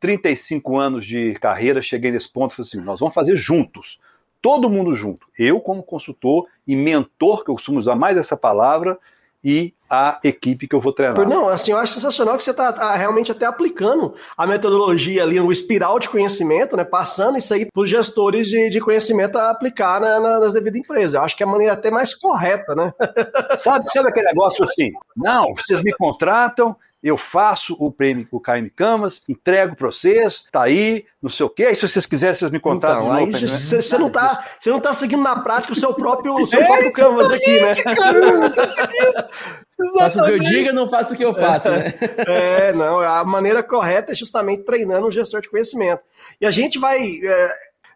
E: 35 anos de carreira, cheguei nesse ponto e falei assim: nós vamos fazer juntos. Todo mundo junto. Eu, como consultor e mentor, que eu costumo usar mais essa palavra, e a equipe que eu vou treinar.
D: Não, assim, eu acho sensacional que você está tá realmente até aplicando a metodologia ali, o espiral de conhecimento, né? Passando isso aí para os gestores de, de conhecimento a aplicar na, na, nas devidas empresas. Eu acho que é a maneira até mais correta, né?
E: sabe, sabe aquele negócio assim? Não, vocês me contratam, eu faço o prêmio, o KM Camas, entrego o processo, tá aí, não sei o quê. Aí se vocês quiserem, vocês me contratam
D: Então, aí
E: novo, né?
D: você não, tá, você não tá seguindo na prática o seu próprio, o seu próprio canvas aqui, né?
C: Faço o que eu diga, não faço o que eu faço, né?
D: É, não, a maneira correta é justamente treinando um gestor de conhecimento. E a gente vai, é,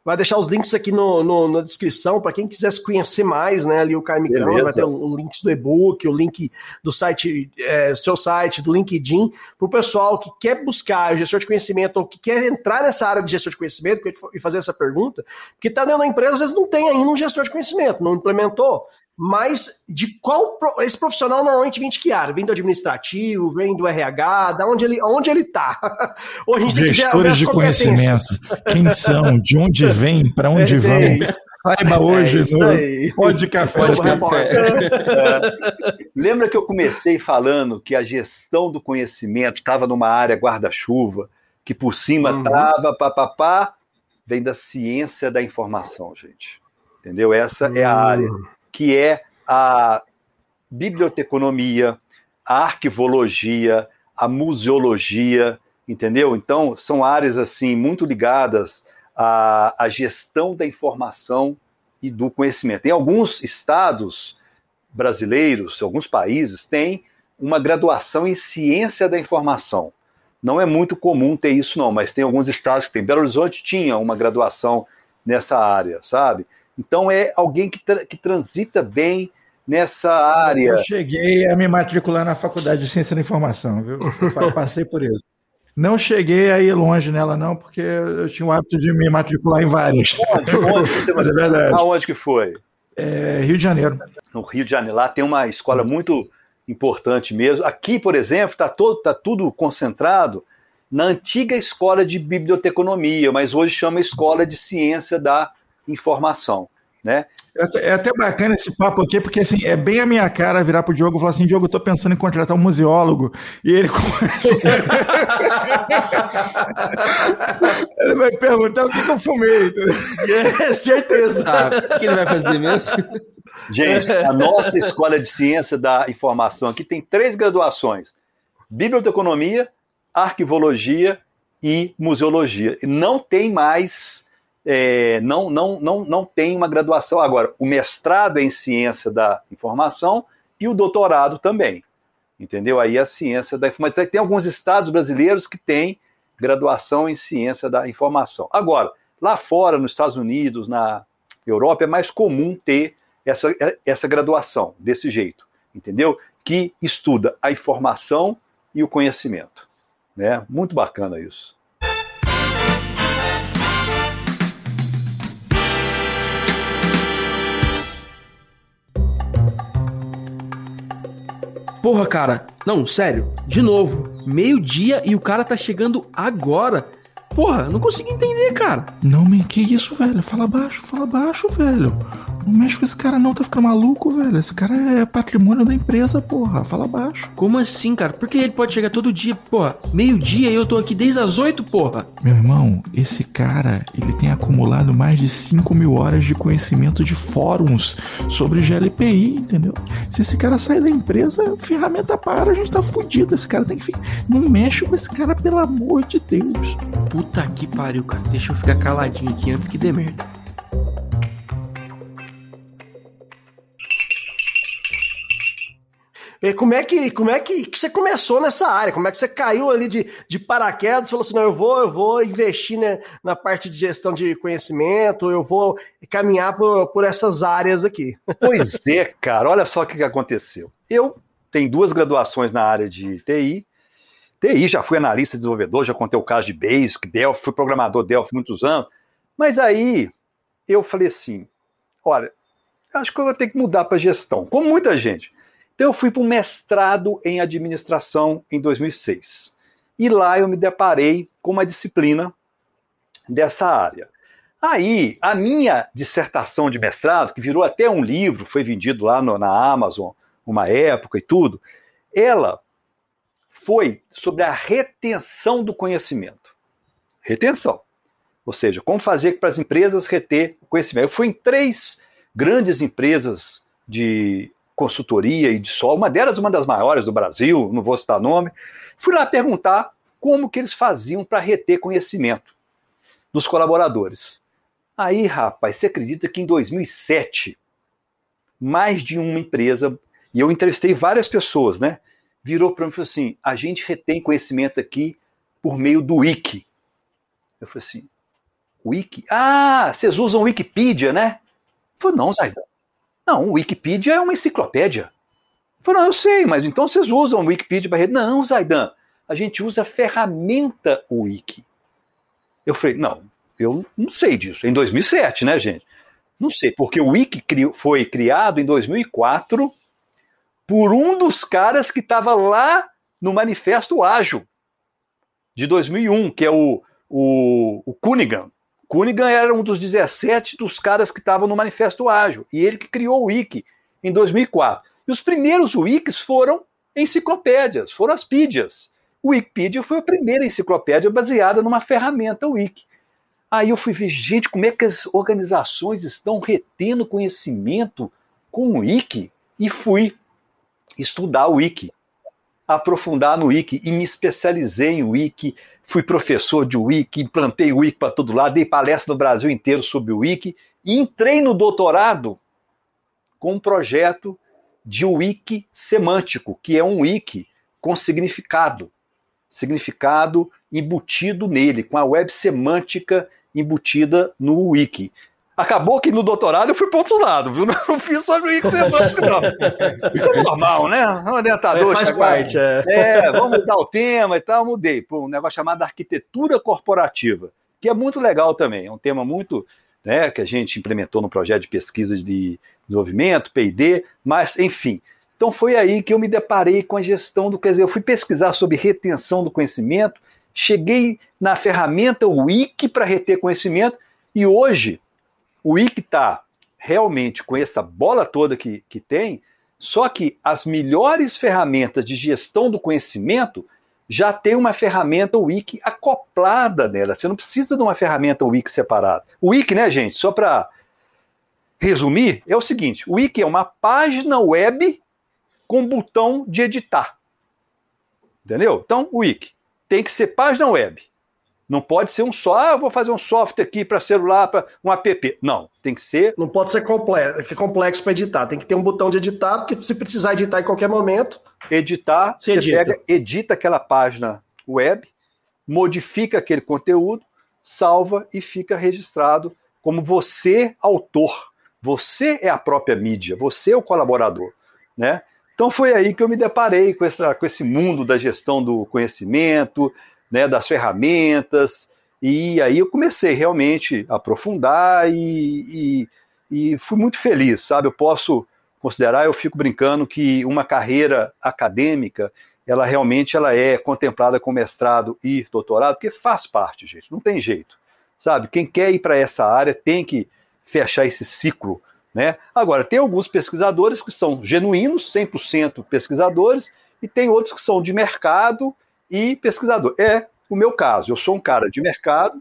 D: vai deixar os links aqui no, no- na descrição para quem quiser se conhecer mais, né? Ali o Canvas,
E: Beleza.
D: vai ter o, o link do e-book, o link do site, é, seu site, do LinkedIn, para o pessoal que quer buscar gestor de conhecimento ou que quer entrar nessa área de gestor de conhecimento e fazer essa pergunta, porque está dentro da empresa, às vezes não tem ainda um gestor de conhecimento, não implementou. Mas de qual esse profissional normalmente vem de que área? Vem do administrativo, vem do RH, da onde ele, onde ele tá? Ou a gente tem que ver- ver
B: Gestores de conhecimento. Quem são? De onde vêm? Para onde
D: É,
B: vão? Saiba hoje
D: É isso
B: no
D: aí.
B: Pó de Café.
C: Pode
D: Pode
C: café.
E: Lembra que eu comecei falando que a gestão do conhecimento estava numa área guarda-chuva, que por cima
D: Uhum.
E: estava papapá, vem da ciência da informação, gente. Entendeu? Essa é a área que é a biblioteconomia, a arquivologia, a museologia, entendeu? Então, são áreas assim muito ligadas à, à gestão da informação e do conhecimento. Em alguns estados brasileiros, alguns países têm uma graduação em ciência da informação. Não é muito comum ter isso não, mas tem alguns estados que tem. Belo Horizonte tinha uma graduação nessa área, sabe? Então é alguém que, tra- que transita bem nessa área.
B: Eu cheguei a me matricular na Faculdade de Ciência da Informação, viu? Eu passei por isso. Não cheguei a ir longe nela, não, porque eu tinha o hábito de me matricular em várias.
E: Onde, onde você
B: Mas é verdade.
E: Aonde que foi?
B: É, Rio de Janeiro.
E: No Rio de Janeiro, lá tem uma escola muito importante mesmo. Aqui, por exemplo, está tá tudo concentrado na antiga escola de biblioteconomia, mas hoje chama Escola de Ciência da Informação. Né?
B: É até- É até bacana esse papo aqui, porque assim, é bem a minha cara virar pro Diogo e falar assim: Diogo, eu tô pensando em contratar um museólogo. E ele. ele vai perguntar o que, que eu fumei.
D: É, certeza.
C: Ah, o que ele vai fazer mesmo?
E: Gente, a nossa Escola de Ciência da Informação aqui tem três graduações: Biblioteconomia, Arquivologia e Museologia. E não tem mais, é, não, não, não, não tem uma graduação. Agora, o mestrado é em Ciência da Informação e o doutorado também. Entendeu? Aí a ciência da informação. Tem alguns estados brasileiros que têm graduação em ciência da informação. Agora, lá fora, nos Estados Unidos, na Europa, é mais comum ter essa, essa graduação desse jeito, entendeu? Que estuda a informação e o conhecimento. Né? Muito bacana isso.
C: Porra, cara. Não, sério. De novo. Meio-dia e o cara tá chegando agora. Porra, não consigo entender, cara.
B: Não, me que isso, velho? Fala baixo, fala baixo, velho. Não mexe com esse cara, não, tá ficando maluco, velho. Esse cara é patrimônio da empresa, porra. Fala baixo.
C: Como assim, cara? Porque ele pode chegar todo dia, porra. Meio-dia e eu tô aqui desde as oito, porra.
B: Meu irmão, esse cara, ele tem acumulado mais de 5 mil horas de conhecimento de fóruns sobre GLPI, entendeu? Se esse cara sair da empresa, ferramenta para, a gente tá fudido. Esse cara tem que ficar. Não mexe com esse cara, pelo amor de Deus.
C: Puta que pariu, cara. Deixa eu ficar caladinho aqui antes que dê merda.
D: Como é que, como é que, que você começou nessa área? Como é que você caiu ali de, de paraquedas e falou assim, não, eu vou, eu vou investir né, na parte de gestão de conhecimento, eu vou caminhar por, por essas áreas aqui.
E: Pois é, cara, olha só o que aconteceu. Eu tenho duas graduações na área de TI. TI, já fui analista desenvolvedor, já contei o caso de Basic, Delphi, fui programador Delphi muitos anos. Mas aí eu falei assim: olha, acho que eu vou ter que mudar para gestão, como muita gente. Então eu fui para um mestrado em administração em 2006. E lá eu me deparei com uma disciplina dessa área. Aí, a minha dissertação de mestrado, que virou até um livro, foi vendido lá no, na Amazon uma época e tudo, ela foi sobre a retenção do conhecimento. Retenção. Ou seja, como fazer para as empresas reter o conhecimento. Eu fui em três grandes empresas de consultoria e de sol, uma delas uma das maiores do Brasil, não vou citar nome, Fui lá perguntar como que eles faziam para reter conhecimento dos colaboradores. Aí, rapaz, você acredita que em 2007, mais de uma empresa, e eu entrevistei várias pessoas, né? Virou para mim e falou assim: a gente retém conhecimento aqui por meio do Wiki. Eu falei assim: Wiki? Ah, vocês usam Wikipedia, né? Eu falei: não, Zaidan. Não, o Wikipedia é uma enciclopédia. Falei: não, eu sei, mas então vocês usam o Wikipedia para reter. Não, Zaidan, a gente usa a ferramenta Wiki. Eu falei: não, eu não sei disso. Em 2007, né, gente? Não sei, porque o Wiki foi criado em 2004 por um dos caras que estava lá no Manifesto Ágil de 2001, que é o, o, o Cunningham. Cunningham era um dos 17 dos caras que estavam no Manifesto Ágil, e ele que criou o Wiki em 2004. E os primeiros Wikis foram enciclopédias, foram as pídias. O Wikipedia foi a primeira enciclopédia baseada numa ferramenta Wiki. Aí eu fui ver, gente, como é que as organizações estão retendo conhecimento com o Wiki? E fui estudar o Wiki, aprofundar no Wiki e me especializei em Wiki. Fui professor de Wiki, implantei Wiki para todo lado, dei palestra no Brasil inteiro sobre Wiki e entrei no doutorado com um projeto de Wiki semântico, que é um Wiki com significado. Significado embutido nele, com a web semântica embutida no Wiki. Acabou que no doutorado eu fui para outro lado, viu? Não fiz só no Wiki semântico, não. Isso é normal, né? Um orientador.
D: Faz parte, é.
E: é. vamos mudar o tema e tal. Mudei para um negócio chamado arquitetura corporativa, que é muito legal também. É um tema muito. Né, que a gente implementou no projeto de pesquisa de desenvolvimento, PD, mas, enfim. Então foi aí que eu me deparei com a gestão do. Quer dizer, eu fui pesquisar sobre retenção do conhecimento cheguei na ferramenta Wiki para reter conhecimento e hoje o está realmente com essa bola toda que, que tem, só que as melhores ferramentas de gestão do conhecimento já tem uma ferramenta Wiki acoplada nela. Você não precisa de uma ferramenta Wiki separada. O Wiki, né, gente, só para resumir, é o seguinte: o Wiki é uma página web com botão de editar. Entendeu? Então, o Wiki tem que ser página web. Não pode ser um só, ah, eu vou fazer um software aqui para celular, para um app. Não, tem que ser.
D: Não pode ser complexo, complexo para editar. Tem que ter um botão de editar, porque se precisar editar em qualquer momento.
E: Editar, você, edita. pega, edita aquela página web, modifica aquele conteúdo, salva e fica registrado como você, autor. Você é a própria mídia, você é o colaborador. Né? Então foi aí que eu me deparei com, essa, com esse mundo da gestão do conhecimento, né, das ferramentas, e aí eu comecei realmente a aprofundar e, e, e fui muito feliz, sabe? Eu posso considerar, eu fico brincando que uma carreira acadêmica, ela realmente ela é contemplada com mestrado e doutorado, porque faz parte, gente, não tem jeito, sabe? Quem quer ir para essa área tem que fechar esse ciclo né? Agora, tem alguns pesquisadores que são genuínos, 100% pesquisadores, e tem outros que são de mercado e pesquisador. É o meu caso. Eu sou um cara de mercado,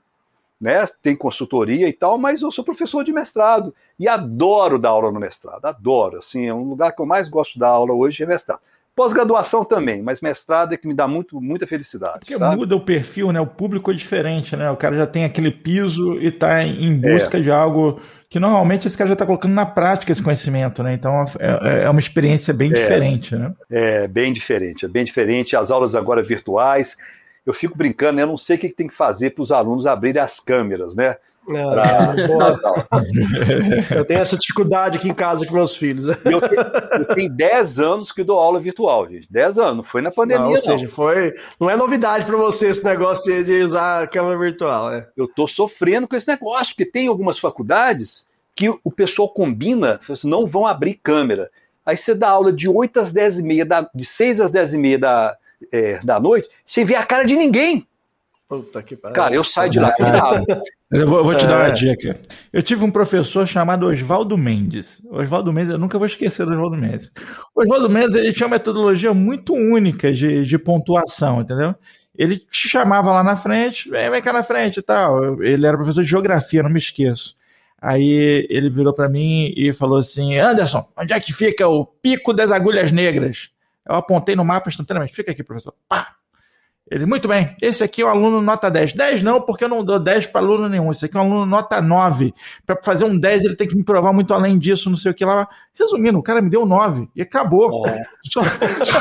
E: né? tem consultoria e tal, mas eu sou professor de mestrado e adoro dar aula no mestrado. Adoro. Assim, é um lugar que eu mais gosto dar aula hoje é mestrado. Pós-graduação também, mas mestrado é que me dá muito, muita felicidade.
B: Porque sabe? muda o perfil, né? O público é diferente, né? O cara já tem aquele piso e está em busca é. de algo que normalmente esse cara já está colocando na prática esse conhecimento, né? Então é, é, é uma experiência bem é, diferente, né?
E: É, bem diferente, é bem diferente. As aulas agora virtuais, eu fico brincando, eu não sei o que tem que fazer para os alunos abrirem as câmeras, né?
D: Pra... eu tenho essa dificuldade aqui em casa com meus filhos.
E: Eu tenho, eu tenho 10 anos que dou aula virtual, gente. 10 anos, foi na pandemia. Não, ou
D: seja,
E: não.
D: foi. Não é novidade para você esse negócio de usar a câmera virtual, né?
E: Eu tô sofrendo com esse negócio, porque tem algumas faculdades que o pessoal combina, assim, não vão abrir câmera. Aí você dá aula de 8 às 10 e meia, de 6 às 10 e meia da, é, da noite, você vê a cara de ninguém. Puta que pariu. Cara, eu saio de lá
B: Eu vou, vou te dar uma é. dica. Eu tive um professor chamado Oswaldo Mendes. Oswaldo Mendes, eu nunca vou esquecer do Oswaldo Mendes. Oswaldo Mendes ele tinha uma metodologia muito única de, de pontuação, entendeu? Ele te chamava lá na frente, vem, vem cá na frente e tal. Ele era professor de geografia, não me esqueço. Aí ele virou para mim e falou assim: Anderson, onde é que fica o Pico das Agulhas Negras? Eu apontei no mapa instantaneamente. Fica aqui, professor. Pá! Ele, muito bem, esse aqui é um aluno nota 10. 10 não, porque eu não dou 10 para aluno nenhum. Esse aqui é um aluno nota 9. Para fazer um 10, ele tem que me provar muito além disso, não sei o que lá. Resumindo, o cara me deu 9 e acabou.
C: É.
B: Só, só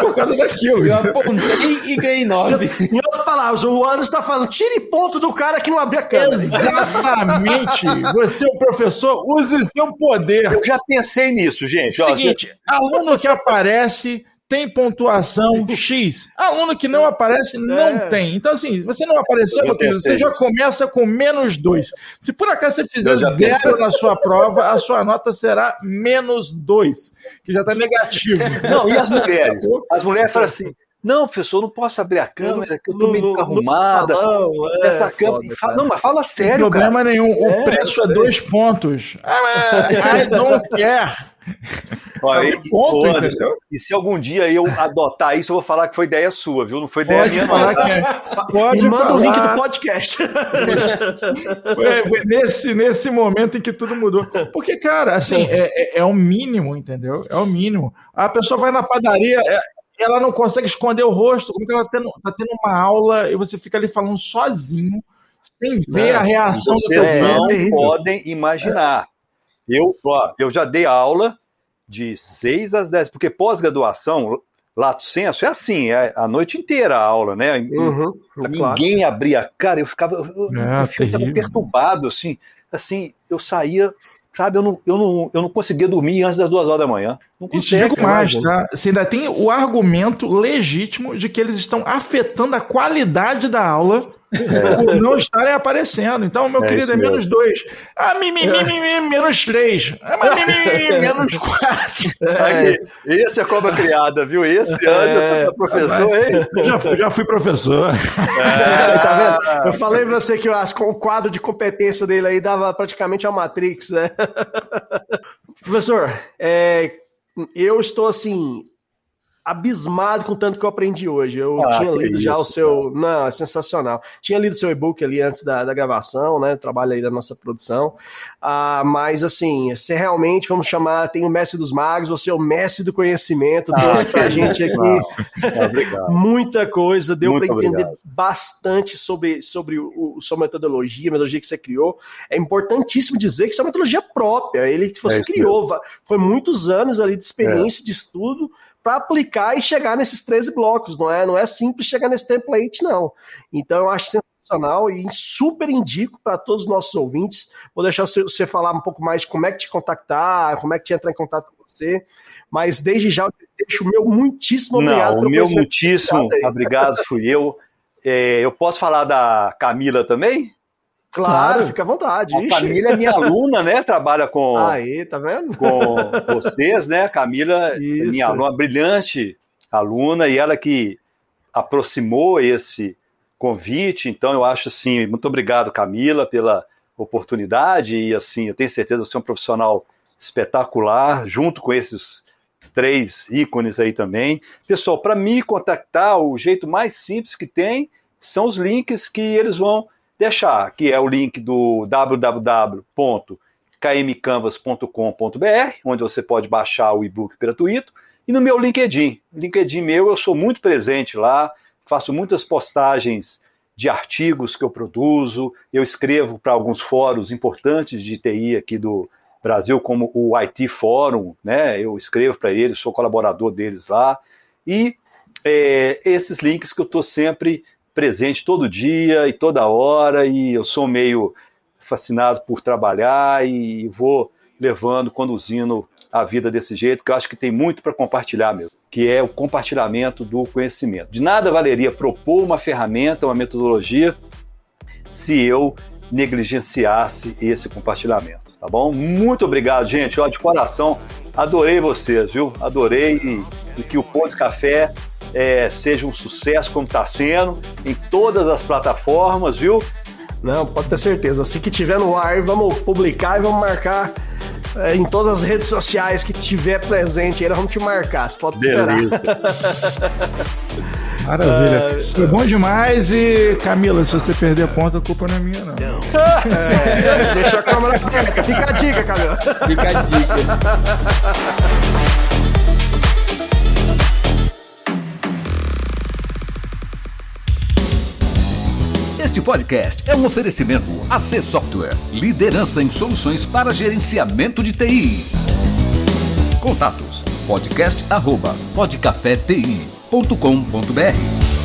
B: por causa daquilo.
C: Eu apontei e ganhei 9.
D: Em outras palavras, o Anderson tá falando, tire ponto do cara que não abriu a câmera.
B: Exatamente. Você, o professor, use seu poder.
E: Eu já pensei nisso, gente. Ó,
B: Seguinte, aluno que aparece tem pontuação X. Aluno que não aparece, não
D: É.
B: tem. Então, assim, você não apareceu, você já começa com menos dois. Se por acaso você fizer zero na sua prova, a sua nota será menos dois, que já está negativo.
E: Não, e as mulheres? As mulheres falam assim: não, professor, eu não posso abrir a câmera, que eu tô meio arrumada.
D: Não, é
E: essa câmera.
D: foda,
E: Fala-
D: cara.
E: não, mas fala
B: Não
E: sério, cara.
B: problema nenhum. O
D: É,
B: preço é
D: sei.
B: dois pontos. Ah, I don't care.
E: Ó, e,
B: Ponto,
E: ô, Anderson,
B: entendeu?
E: e se algum dia eu adotar isso, eu vou falar que foi ideia sua, viu? Não foi ideia
B: Pode
E: minha,
B: falar
E: não.
B: que é. Pode
D: E manda o link
B: falar.
D: do podcast.
B: Foi, foi nesse, nesse momento em que tudo mudou. Porque, cara, assim, é, é, é o mínimo, entendeu? É o mínimo. A pessoa vai na padaria, é, ela não consegue esconder o rosto, como que ela tá tendo, tá tendo uma aula e você fica ali falando sozinho, sem ver
E: Não,
B: a reação do
E: Vocês não
D: terrível.
E: podem imaginar. Eu, ó, eu já dei aula de 6 às 10, porque pós-graduação, lato senso, é assim, é a noite inteira a aula, né?
D: Uhum, é claro.
E: Ninguém abria a cara, eu ficava, eu,
B: É,
E: eu ficava
B: terrível.
E: perturbado, assim, assim, eu saía, sabe, eu não, eu, não, eu não conseguia dormir antes das duas horas da manhã. Não
B: E te
E: consegue,
B: digo mais,
E: né?
B: tá? Você ainda tem o argumento legítimo de que eles estão afetando a qualidade da aula por não estarem aparecendo. Então, meu
E: É
B: querido, é
E: mesmo.
B: menos dois. Ah, mi, mi, mi, mi, mi, menos três. Ah, mas mi, mi, mi, mi, menos quatro.
E: Aí, esse é cobra criada, viu? Esse Anderson, é, professor, hein?
B: Já, fui- já fui professor.
D: É, tá vendo? Eu falei pra você que as- o quadro de competência dele aí dava praticamente a Matrix, né? Professor, é, eu estou assim abismado com o tanto que eu aprendi hoje. Eu
E: Ah,
D: tinha lido já o seu. Não, é sensacional. Tinha lido seu e-book ali antes da, da gravação, né? Trabalho aí da nossa produção. Ah, mas assim, você realmente, vamos chamar, tem o mestre dos magos, você é o mestre do conhecimento, trouxe pra gente aqui
E: Ah,
D: muita coisa, deu para entender
E: obrigado.
D: bastante sobre, sobre o, sua metodologia, a metodologia que você criou. É importantíssimo dizer que isso é uma metodologia própria, ele que você
E: É
D: criou, foi muitos anos ali de experiência, de estudo, para aplicar e chegar nesses 13 blocos, não é? Não é simples chegar nesse template, não. Então eu acho sensacional e super indico para todos os nossos ouvintes. Vou deixar você, falar um pouco mais de como é que te contactar, como é que te entrar em contato com você. Mas desde já eu deixo o meu muitíssimo obrigado
E: Não, o meu muitíssimo
D: Obrigado
E: obrigado fui eu. É, eu posso falar da Camila também?
D: Claro,
C: Claro.
D: fica à vontade.
E: A
D: Ixi.
E: Camila é minha aluna, né? Trabalha com,
D: Aí, tá vendo?
E: com vocês, né? A Camila é
D: Isso.
E: minha aluna, brilhante aluna, e ela que aproximou esse convite. Então, eu acho assim, muito obrigado, Camila, pela oportunidade. E assim, eu tenho certeza que você é um profissional espetacular, junto com esses três ícones aí também. Pessoal, para me contactar, o jeito mais simples que tem são os links que eles vão deixar, que é o link do www.kmcanvas.com.br, onde você pode baixar o e-book gratuito, e no meu LinkedIn. LinkedIn meu, eu sou muito presente lá, faço muitas postagens de artigos que eu produzo, eu escrevo para alguns fóruns importantes de TI aqui do Brasil, como o IT Fórum, né? Eu escrevo para eles, sou colaborador deles lá, e é, esses links que eu estou sempre presente todo dia e toda hora, e eu sou meio fascinado por trabalhar e vou levando, conduzindo a vida desse jeito, que eu acho que tem muito para compartilhar mesmo, que é o compartilhamento do conhecimento. De nada valeria propor uma ferramenta, uma metodologia, se eu negligenciasse esse compartilhamento, tá bom? Muito obrigado, gente, ó, de coração, adorei vocês, viu? Adorei e, e que o Pão de Café é, seja um sucesso como está sendo em todas as plataformas, viu?
D: Não, pode ter certeza. Assim que tiver no ar, vamos publicar e vamos marcar é, em todas as redes sociais que tiver presente. Aí nós vamos te marcar. Você pode esperar.
B: Maravilha. Foi bom demais e, Camila, se você perder a ponta, a culpa não é minha, não.
D: É, deixou a câmera aberta. Fica a dica, Camila.
C: Fica a dica.
G: Este podcast é um oferecimento AC Software, liderança em soluções para gerenciamento de TI. Contatos podcast@podcafeti.com.br